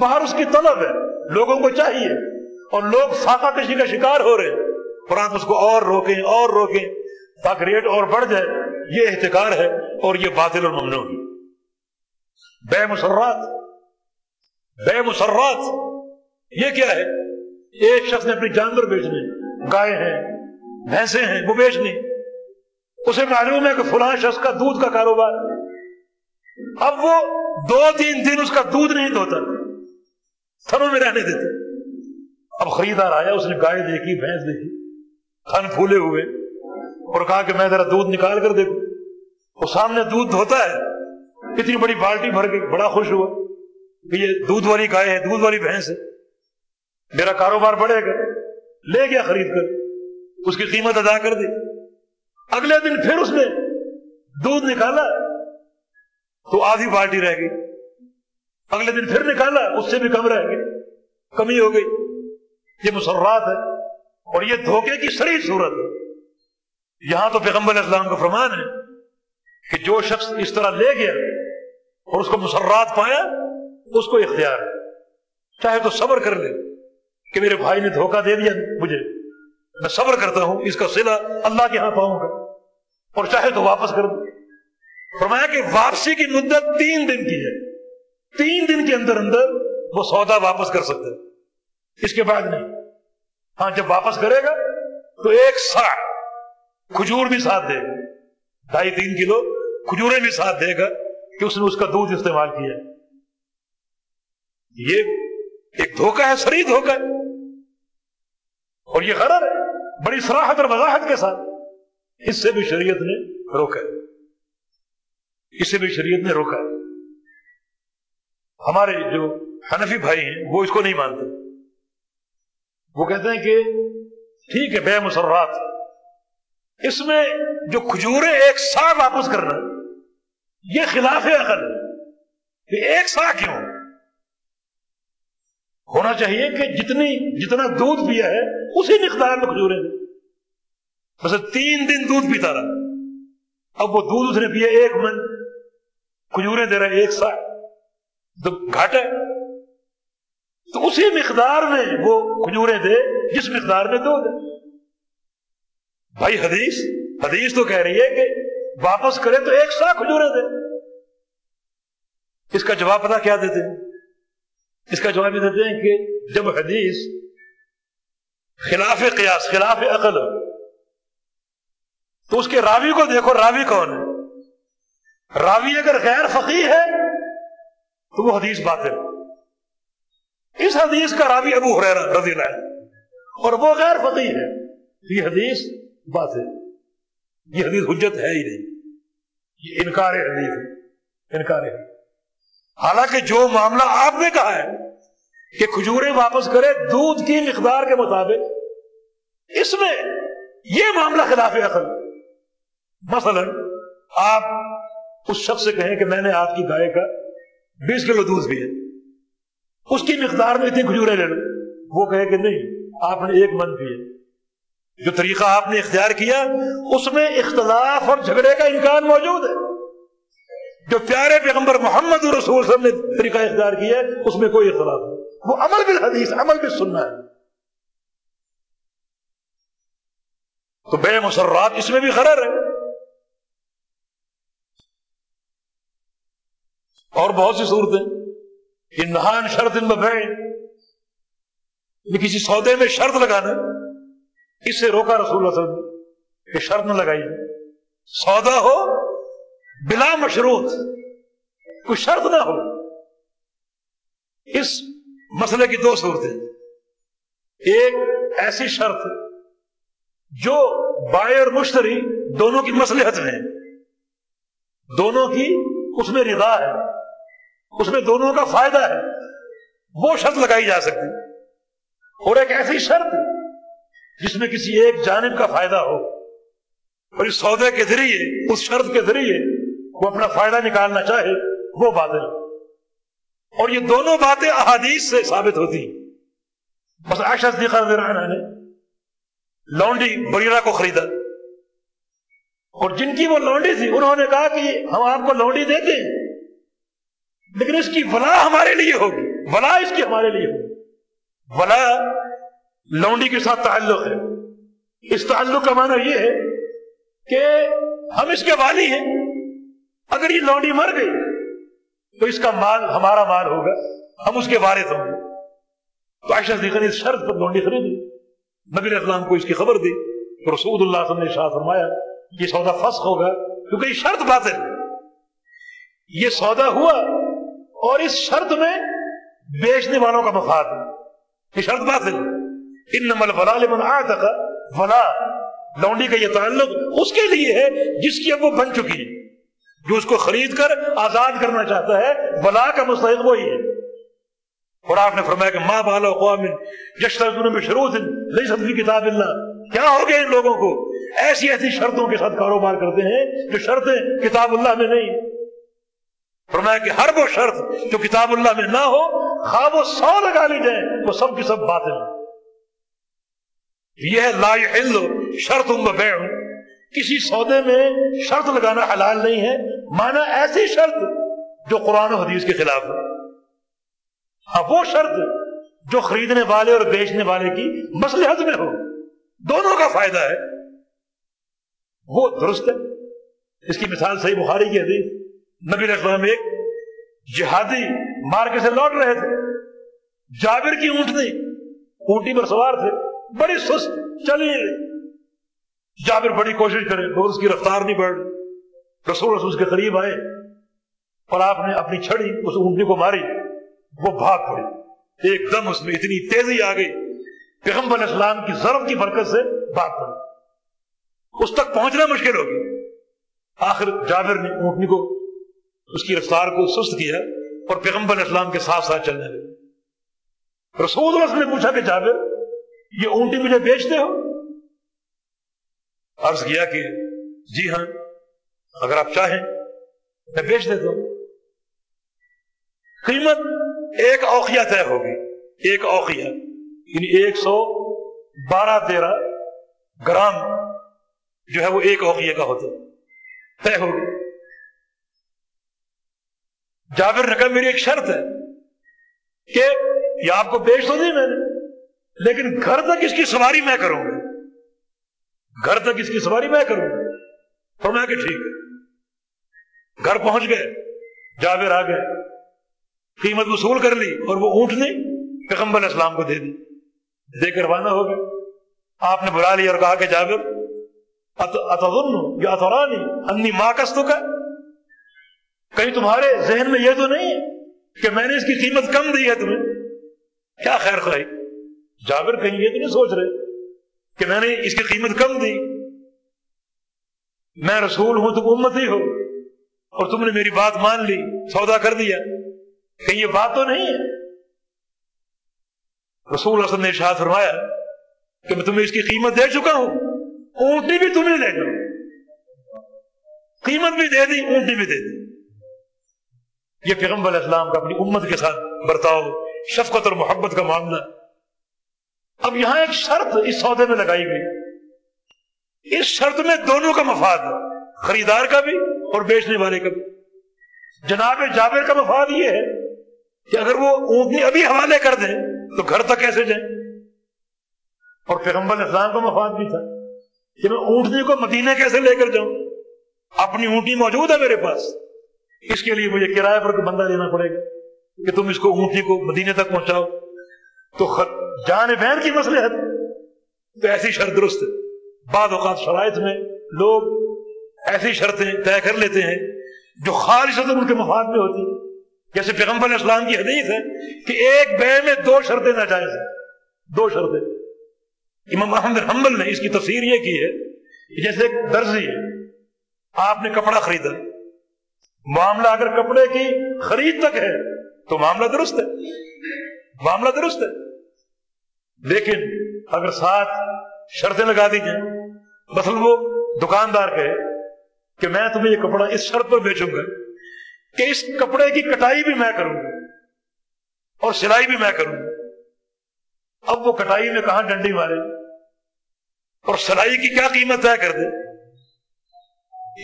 باہر اس کی طلب ہے، لوگوں کو چاہیے اور لوگ فاقہ کشی کا شکار ہو رہے ہیں۔ اور اس کو اور روکیں اور روکیں تاکہ ریٹ اور بڑھ جائے۔ یہ احتکار ہے اور یہ باطل اور ممنوع ہے۔ بے مسرات بے مسرات، یہ کیا ہے؟ ایک شخص نے اپنی جانور بیچنے، گائے ہیں، بھینسیں ہیں، وہ بیچنی اسے معلوم ہے کہ فلاں شخص کا دودھ کا کاروبار اب وہ دو تین دن اس کا دودھ نہیں دھوتا، تھنوں میں رہنے دیتے اب خریدار آیا، اس نے گائے دیکھی، بھینس دیکھی، تھن پھولے ہوئے اور کہا کہ میں ذرا دودھ نکال کر دیکھوں۔ وہ سامنے دودھ دھوتا ہے، اتنی بڑی بالٹی بھر کے بڑا خوش ہوا کہ یہ دودھ والی گائے ہے، دودھ والی بھینس ہے۔ میرا کاروبار بڑھے گا، لے گیا خرید کر، اس کی قیمت ادا کر دی۔ اگلے دن پھر اس نے دودھ نکالا تو آدھی بالٹی رہ گئی۔ اگلے دن پھر نکالا، اس سے بھی کم رہ گئی۔ کمی ہو گئی۔ یہ مسرات ہے اور یہ دھوکے کی سڑی صورت ہے۔ یہاں تو پیغمبر اسلام کا فرمان ہے کہ جو شخص اس طرح لے گیا اور اس کو مسرات پایا، اس کو اختیار ہے۔ چاہے تو صبر کر لے کہ میرے بھائی نے دھوکہ دے دیا مجھے۔ میں صبر کرتا ہوں، اس کا سلا اللہ کے ہاں پاؤں گا۔ اور چاہے تو واپس کر دوں فرمایا کہ واپسی کی مدت تین دن کی ہے۔ تین دن کے اندر اندر وہ سودا واپس کر سکتے اس کے بعد نہیں۔ ہاں جب واپس کرے گا تو ایک سا کھجور بھی ساتھ دے گا۔ ڈھائی تین کلو کھجورے بھی ساتھ دے گا کہ اس نے اس کا دودھ استعمال کیا یہ ایک دھوکہ ہے، سری دھوکہ ہے۔ اور یہ غرر ہے، بڑی سراحت اور وضاحت کے ساتھ۔ اس سے بھی شریعت نے روکا اس سے بھی شریعت نے روکا ہمارے جو حنفی بھائی ہیں، وہ اس کو نہیں مانتے۔ وہ کہتے ہیں کہ ٹھیک ہے، بے مسرات۔ اس میں جو کھجورے ایک سا واپس کرنا، یہ خلاف عقل ہے کہ ایک سا کیوں؟ ہونا چاہیے کہ جتنی، جتنا دودھ پیا ہے، اسی مقدار میں کھجورے دیں بس تین دن دودھ پیتا رہا۔ اب وہ دودھ اس نے پیا ایک من۔ کھجورے دے رہے ایک سا تو گھٹ ہے۔ تو اسی مقدار میں وہ کھجورے دے، جس مقدار میں دودھ ہے۔ بھائی حدیث حدیث تو کہہ رہی ہے کہ واپس کرے تو ایک سا کھجورے دے۔ اس کا جواب پتا کیا دیتے ہیں؟ اس کا جواب یہ دیتے ہیں کہ جب حدیث خلاف قیاس، خلاف عقل ہو تو اس کے راوی کو دیکھو، راوی کون؟ ہے راوی اگر غیر فقی ہے، تو وہ حدیث باطل۔ اس حدیث کا راوی ابو حریرہ رضی اللہ عنہ اور وہ غیر فقی ہے۔ یہ حدیث باطل۔ یہ حدیث حجت ہے ہی نہیں۔ یہ انکار حدیث ہے۔ انکار ہے۔ حالانکہ جو معاملہ آپ نے کہا ہے کہ کھجورے واپس کرے دودھ کی مقدار کے مطابق، اس میں یہ معاملہ خلاف عقل۔ مثلا آپ اس شخص سے کہیں کہ میں نے آپ کی گائے کا بیس کلو دودھ پیا۔ اس کی مقدار میں اتنی کھجورے لے لو۔ وہ کہے کہ نہیں، آپ نے ایک من پیے جو طریقہ آپ نے اختیار کیا، اس میں اختلاف اور جھگڑے کا امکان موجود ہے۔ جو پیارے پیغمبر محمد رسول صاحب نے طریقہ اختیار کیا، اس میں کوئی اختلاف نہیں۔ وہ عمل بھی حدیث عمل بھی سننا ہے۔ تو بے مسرات اس میں بھی غرر ہے۔ اور بہت سی صورتیں۔ یہ نہان شرط ان میں یعنی کسی سودے میں شرط لگانا اس سے روکا رسول اللہ صلی اللہ علیہ وسلم، کہ شرط نہ لگائی۔ سودا ہو، بلا مشروط، کوئی شرط نہ ہو۔ اس مسئلے کی دو صورتیں۔ ایک ایسی شرط جو بائے اور مشتری دونوں کی مسلحت میں دونوں کی اس میں رضا ہے۔ اس میں دونوں کا فائدہ ہے۔ وہ شرط لگائی جا سکتی۔ اور ایک ایسی شرط جس میں کسی ایک جانب کا فائدہ ہو۔ اور اس سودے کے ذریعے، اس شرط کے ذریعے وہ اپنا فائدہ نکالنا چاہے، وہ باتیں اور یہ دونوں باتیں احادیث سے ثابت ہوتی بس عائشہ صدیقہ رضی اللہ عنہ نے لونڈی بریرا کو خریدا۔ اور جن کی وہ لونڈی تھی، انہوں نے کہا کہ ہم آپ کو لونڈی دیتے ہیں۔ لیکن اس کی ولا ہمارے لیے ہوگی۔ ولا اس کی ہمارے لیے ہوگی۔ ولا لونڈی کے ساتھ تعلق ہے۔ اس تعلق کا معنی یہ ہے کہ ہم اس کے والی ہیں۔ اگر یہ لونڈی مر گئی تو اس کا مال ہمارا مال ہوگا۔ ہم اس کے وارث ہوں گے۔ تو عائشہ صدیقہ نے اس شرط پر لونڈی خریدی۔ نبی اسلام کو اس کی خبر دی۔ تو رسول اللہ صلی اللہ علیہ وسلم نے شاہ فرمایا یہ سودا فسخ ہوگا کیونکہ یہ شرط باطل ہے۔ یہ سودا ہوا اور اس شرط میں بیچنے والوں کا مفاد یہ شرط باطل۔ ان نمل ولا لمن آتق ولا لونڈی کا یہ تعلق اس کے لیے ہے جس کی اب وہ بن چکی ہے۔ جو اس کو خرید کر آزاد کرنا چاہتا ہے ولا کا مستحق وہی ہے۔ اور آپ نے فرمایا کہ ماں بالا قوام یشتر میں شروع نہیں سمجھی کتاب اللہ۔ کیا ہو گیا ان لوگوں کو؟ ایسی ایسی شرطوں کے ساتھ کاروبار کرتے ہیں جو شرطیں کتاب اللہ میں نہیں۔ فرمایا کہ ہر وہ شرط جو کتاب اللہ میں نہ ہو، خواہ وہ سو لگا لی جائے، وہ سب کی سب باطل یہ لا يحل شرط بے کسی سودے میں شرط لگانا حلال نہیں ہے مانا ایسی شرط جو قرآن و حدیث کے خلاف ہے ہاں وہ شرط جو خریدنے والے اور بیچنے والے کی مسلحت میں ہو۔ دونوں کا فائدہ ہے۔ وہ درست ہے۔ اس کی مثال صحیح بخاری کی حدیث۔ نبی السلام ایک جہادی مارکے سے لوٹ رہے تھے۔ جابر کی اونٹنی اونٹی پر سوار تھے۔ بڑی سست چلی۔ جابر بڑی کوشش کرے تو اس کی رفتار نہیں بڑھ۔ رسول رسول کے قریب آئے اور آپ نے اپنی چھڑی، اس اونٹنی کو ماری۔ وہ بھاگ پڑی۔ ایک دم اس میں اتنی تیزی آ گئی پیغمبر اسلام کی ضرب کی برکت سے بات پڑی اس تک پہنچنا مشکل ہوگی۔ آخر جابر نے اونٹنی کو اس کی رفتار کو سست کیا اور پیغمبر اسلام کے ساتھ ساتھ چلنے لگے۔ رسول اللہ نے پوچھا کہ جابر، یہ اونٹی مجھے بیچتے ہو؟ عرض کیا کہ جی ہاں اگر آپ چاہیں، میں بیچ دیتا ہوں۔ قیمت ایک اوقیہ طے ہوگی، ایک اوقیہ یعنی ایک سو بارہ تیرہ گرام جو ہے وہ ایک اوقیہ کا ہوتا طے ہوگی۔ جابر نے کہا میری ایک شرط ہے کہ یہ آپ کو بیچ تو دی میں نے، لیکن گھر تک اس کی سواری میں کروں گا۔ گھر تک اس کی سواری میں کروں گا۔ تو میں کہ ٹھیک ہے۔ گھر پہنچ گئے، جابر آ گئے، قیمت وصول کر لی اور وہ اونٹنی پیغمبر اسلام کو دے دی۔ دے کر روانہ ہو گئے۔ آپ نے بلا لیا اور کہا کہ جابر یا اتورانی انی ماں کستوں کا کہیں تمہارے ذہن میں یہ تو نہیں ہے کہ میں نے اس کی قیمت کم دی ہے تمہیں؟ کیا خیر خواہی؟ جابر کہیں یہ تو نہیں سوچ رہے کہ میں نے اس کی قیمت کم دی۔ میں رسول ہوں، تم امت ہی ہو اور تم نے میری بات مان لی، سودا کر دیا۔ کہ یہ بات تو نہیں ہے؟ رسول حسن نے ارشاد فرمایا کہ میں تمہیں اس کی قیمت دے چکا ہوں۔ اونٹنی بھی تمہیں لے جاؤ قیمت بھی دے دی، اونٹنی بھی دے دی۔ یہ پیغمبر اسلام کا اپنی امت کے ساتھ برتاؤ، شفقت اور محبت کا معاملہ۔ اب یہاں ایک شرط اس سودے میں لگائی گئی۔ اس شرط میں دونوں کا مفاد ہے، خریدار کا بھی اور بیچنے والے کا بھی۔ جناب جابر کا مفاد یہ ہے کہ اگر وہ اونٹنی ابھی حوالے کر دیں تو گھر تک کیسے جائیں؟ اور پیغمبر اسلام کا مفاد بھی تھا کہ میں اونٹنی کو مدینہ کیسے لے کر جاؤں؟ اپنی اونٹنی موجود ہے میرے پاس۔ اس کے لیے مجھے کرایہ پر بندہ لینا پڑے گا کہ تم اس کو اونٹنی کو مدینے تک پہنچاؤ۔ تو جان بہن کی مسئلے ہے تو ایسی شرط درست ہے۔ بعض اوقات شرائط میں لوگ ایسی شرطیں طے کر لیتے ہیں جو خالص ان کے مفاد میں ہوتی جیسے پیغمبر اسلام کی حدیث ہے کہ ایک بے میں دو شرطیں ناجائز ہیں۔ دو شرطیں۔ امام محمد حنبل نے اس کی تفسیر یہ کی ہے کہ جیسے ایک درزی ہے، آپ نے کپڑا خریدا۔ معاملہ اگر کپڑے کی خرید تک ہے، تو معاملہ درست ہے۔ معاملہ درست ہے۔ لیکن اگر ساتھ شرطیں لگا دی جائیں، مثلا وہ دکاندار کہے کہ میں تمہیں یہ کپڑا اس شرط پر بیچوں گا کہ اس کپڑے کی کٹائی بھی میں کروں گا اور سلائی بھی میں کروں گا۔ اب وہ کٹائی میں کہاں ڈنڈی مارے اور سلائی کی کیا قیمت طے کر دے؟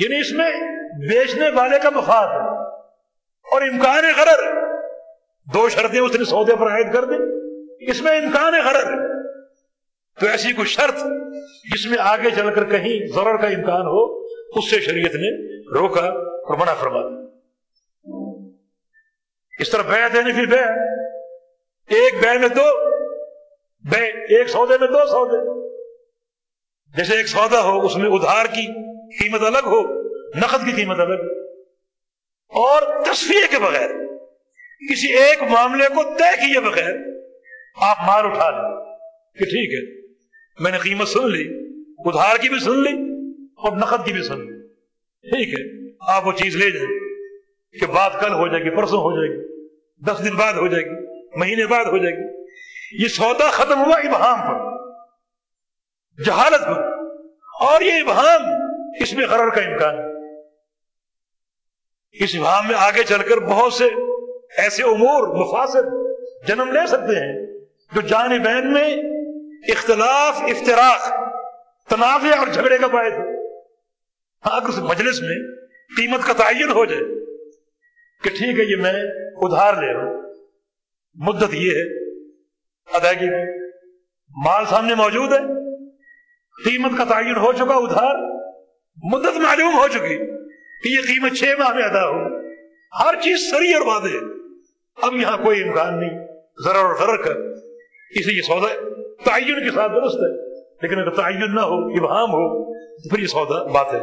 یعنی اس میں بیچنے والے کا مفاد ہے۔ اور امکان غرر، دو شرطیں اس نے سودے پر عائد کر دی۔ اس میں امکان غرر۔ تو ایسی کوئی شرط جس میں آگے چل کر کہیں ضرور کا امکان ہو، اس سے شریعت نے روکا اور منع فرما دیا۔ اس طرح بے دینے پھر بے۔ ایک بے میں دو، بے ایک سودے میں دو سودے۔ جیسے ایک سودا ہو، اس میں ادھار کی قیمت الگ ہو، نقد کی قیمت الگ ہو۔ اور تصفیے کے بغیر، کسی ایک معاملے کو طے کیے بغیر آپ مال اٹھا لیں۔ کہ ٹھیک ہے، میں نے قیمت سن لی، ادھار کی بھی سن لی اور نقد کی بھی سن لی۔ ٹھیک ہے، آپ وہ چیز لے جائیں کہ بات کل ہو جائے گی، پرسوں ہو جائے گی، دس دن بعد ہو جائے گی، مہینے بعد ہو جائے گی۔ یہ سودا ختم ہوا ابہام پر، جہالت پر۔ اور یہ ابہام اس میں قرار کا امکان اس ابہام میں آگے چل کر بہت سے ایسے امور مفاصد جنم لے سکتے ہیں جو جان بین میں اختلاف افطراک تنازع اور جھگڑے کا باعث اگر اس مجلس میں قیمت کا تعین ہو جائے کہ ٹھیک ہے، یہ میں ادھار لے رہا ہوں۔ مدت یہ ہے ادائیگی مال سامنے موجود ہے۔ قیمت کا تعین ہو چکا، ادھار۔ مدت معلوم ہو چکی کہ یہ قیمت چھ ماہ میں ادا ہو۔ ہر چیز سری اور واضح ہے۔ اب یہاں کوئی امکان نہیں۔ ذرا اور غرر کا اس لیے یہ سودا تعین کے ساتھ درست ہے۔ لیکن اگر تعین نہ ہو، ابہام ہو، تو پھر یہ سودا بات ہے۔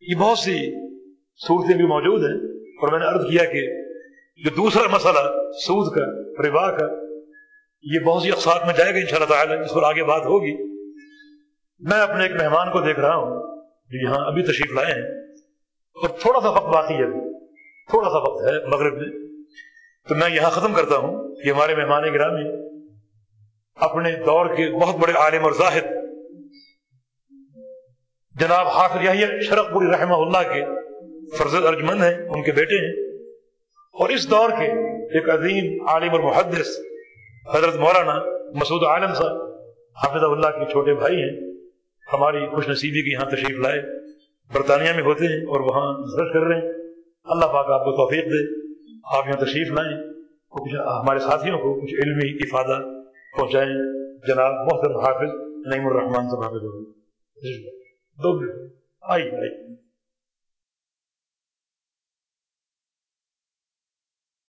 یہ بہت سی صورتیں بھی موجود ہیں۔ اور میں نے عرض کیا کہ جو دوسرا مسئلہ، سود کا، ربا کا، یہ بہت سی اقساط میں جائے گا ان شاء اللہ تعالیٰ، اس پر آگے بات ہوگی۔ میں اپنے ایک مہمان کو دیکھ رہا ہوں۔ جو یہاں ابھی تشریف لائے ہیں۔ اور تھوڑا سا وقت باقی ہے۔ تھوڑا سا وقت ہے مغرب میں۔ تو میں یہاں ختم کرتا ہوں کہ ہمارے مہمان گرامی اپنے دور کے بہت بڑے عالم اور زاہد جناب حافظ یحییٰ شرق پوری رحمہ اللہ کے فرزد ارجمند ہیں، ان کے بیٹے ہیں۔ اور اس دور کے ایک عظیم عالم اور محدث حضرت مولانا مسعود عالم صاحب حافظ اللہ کے چھوٹے بھائی ہیں۔ ہماری خوش نصیبی کی یہاں تشریف لائے، برطانیہ میں ہوتے ہیں اور وہاں ریسرچ کر رہے ہیں۔ اللہ پاک آپ کو توفیق دے، آپ یہاں تشریف لائیں کچھ ہمارے ساتھیوں کو کچھ علمی افادہ پہنچائیں۔ جناب محترم حافظ نعیم الرحمان صاحب حافظ دو آئیے آئیے۔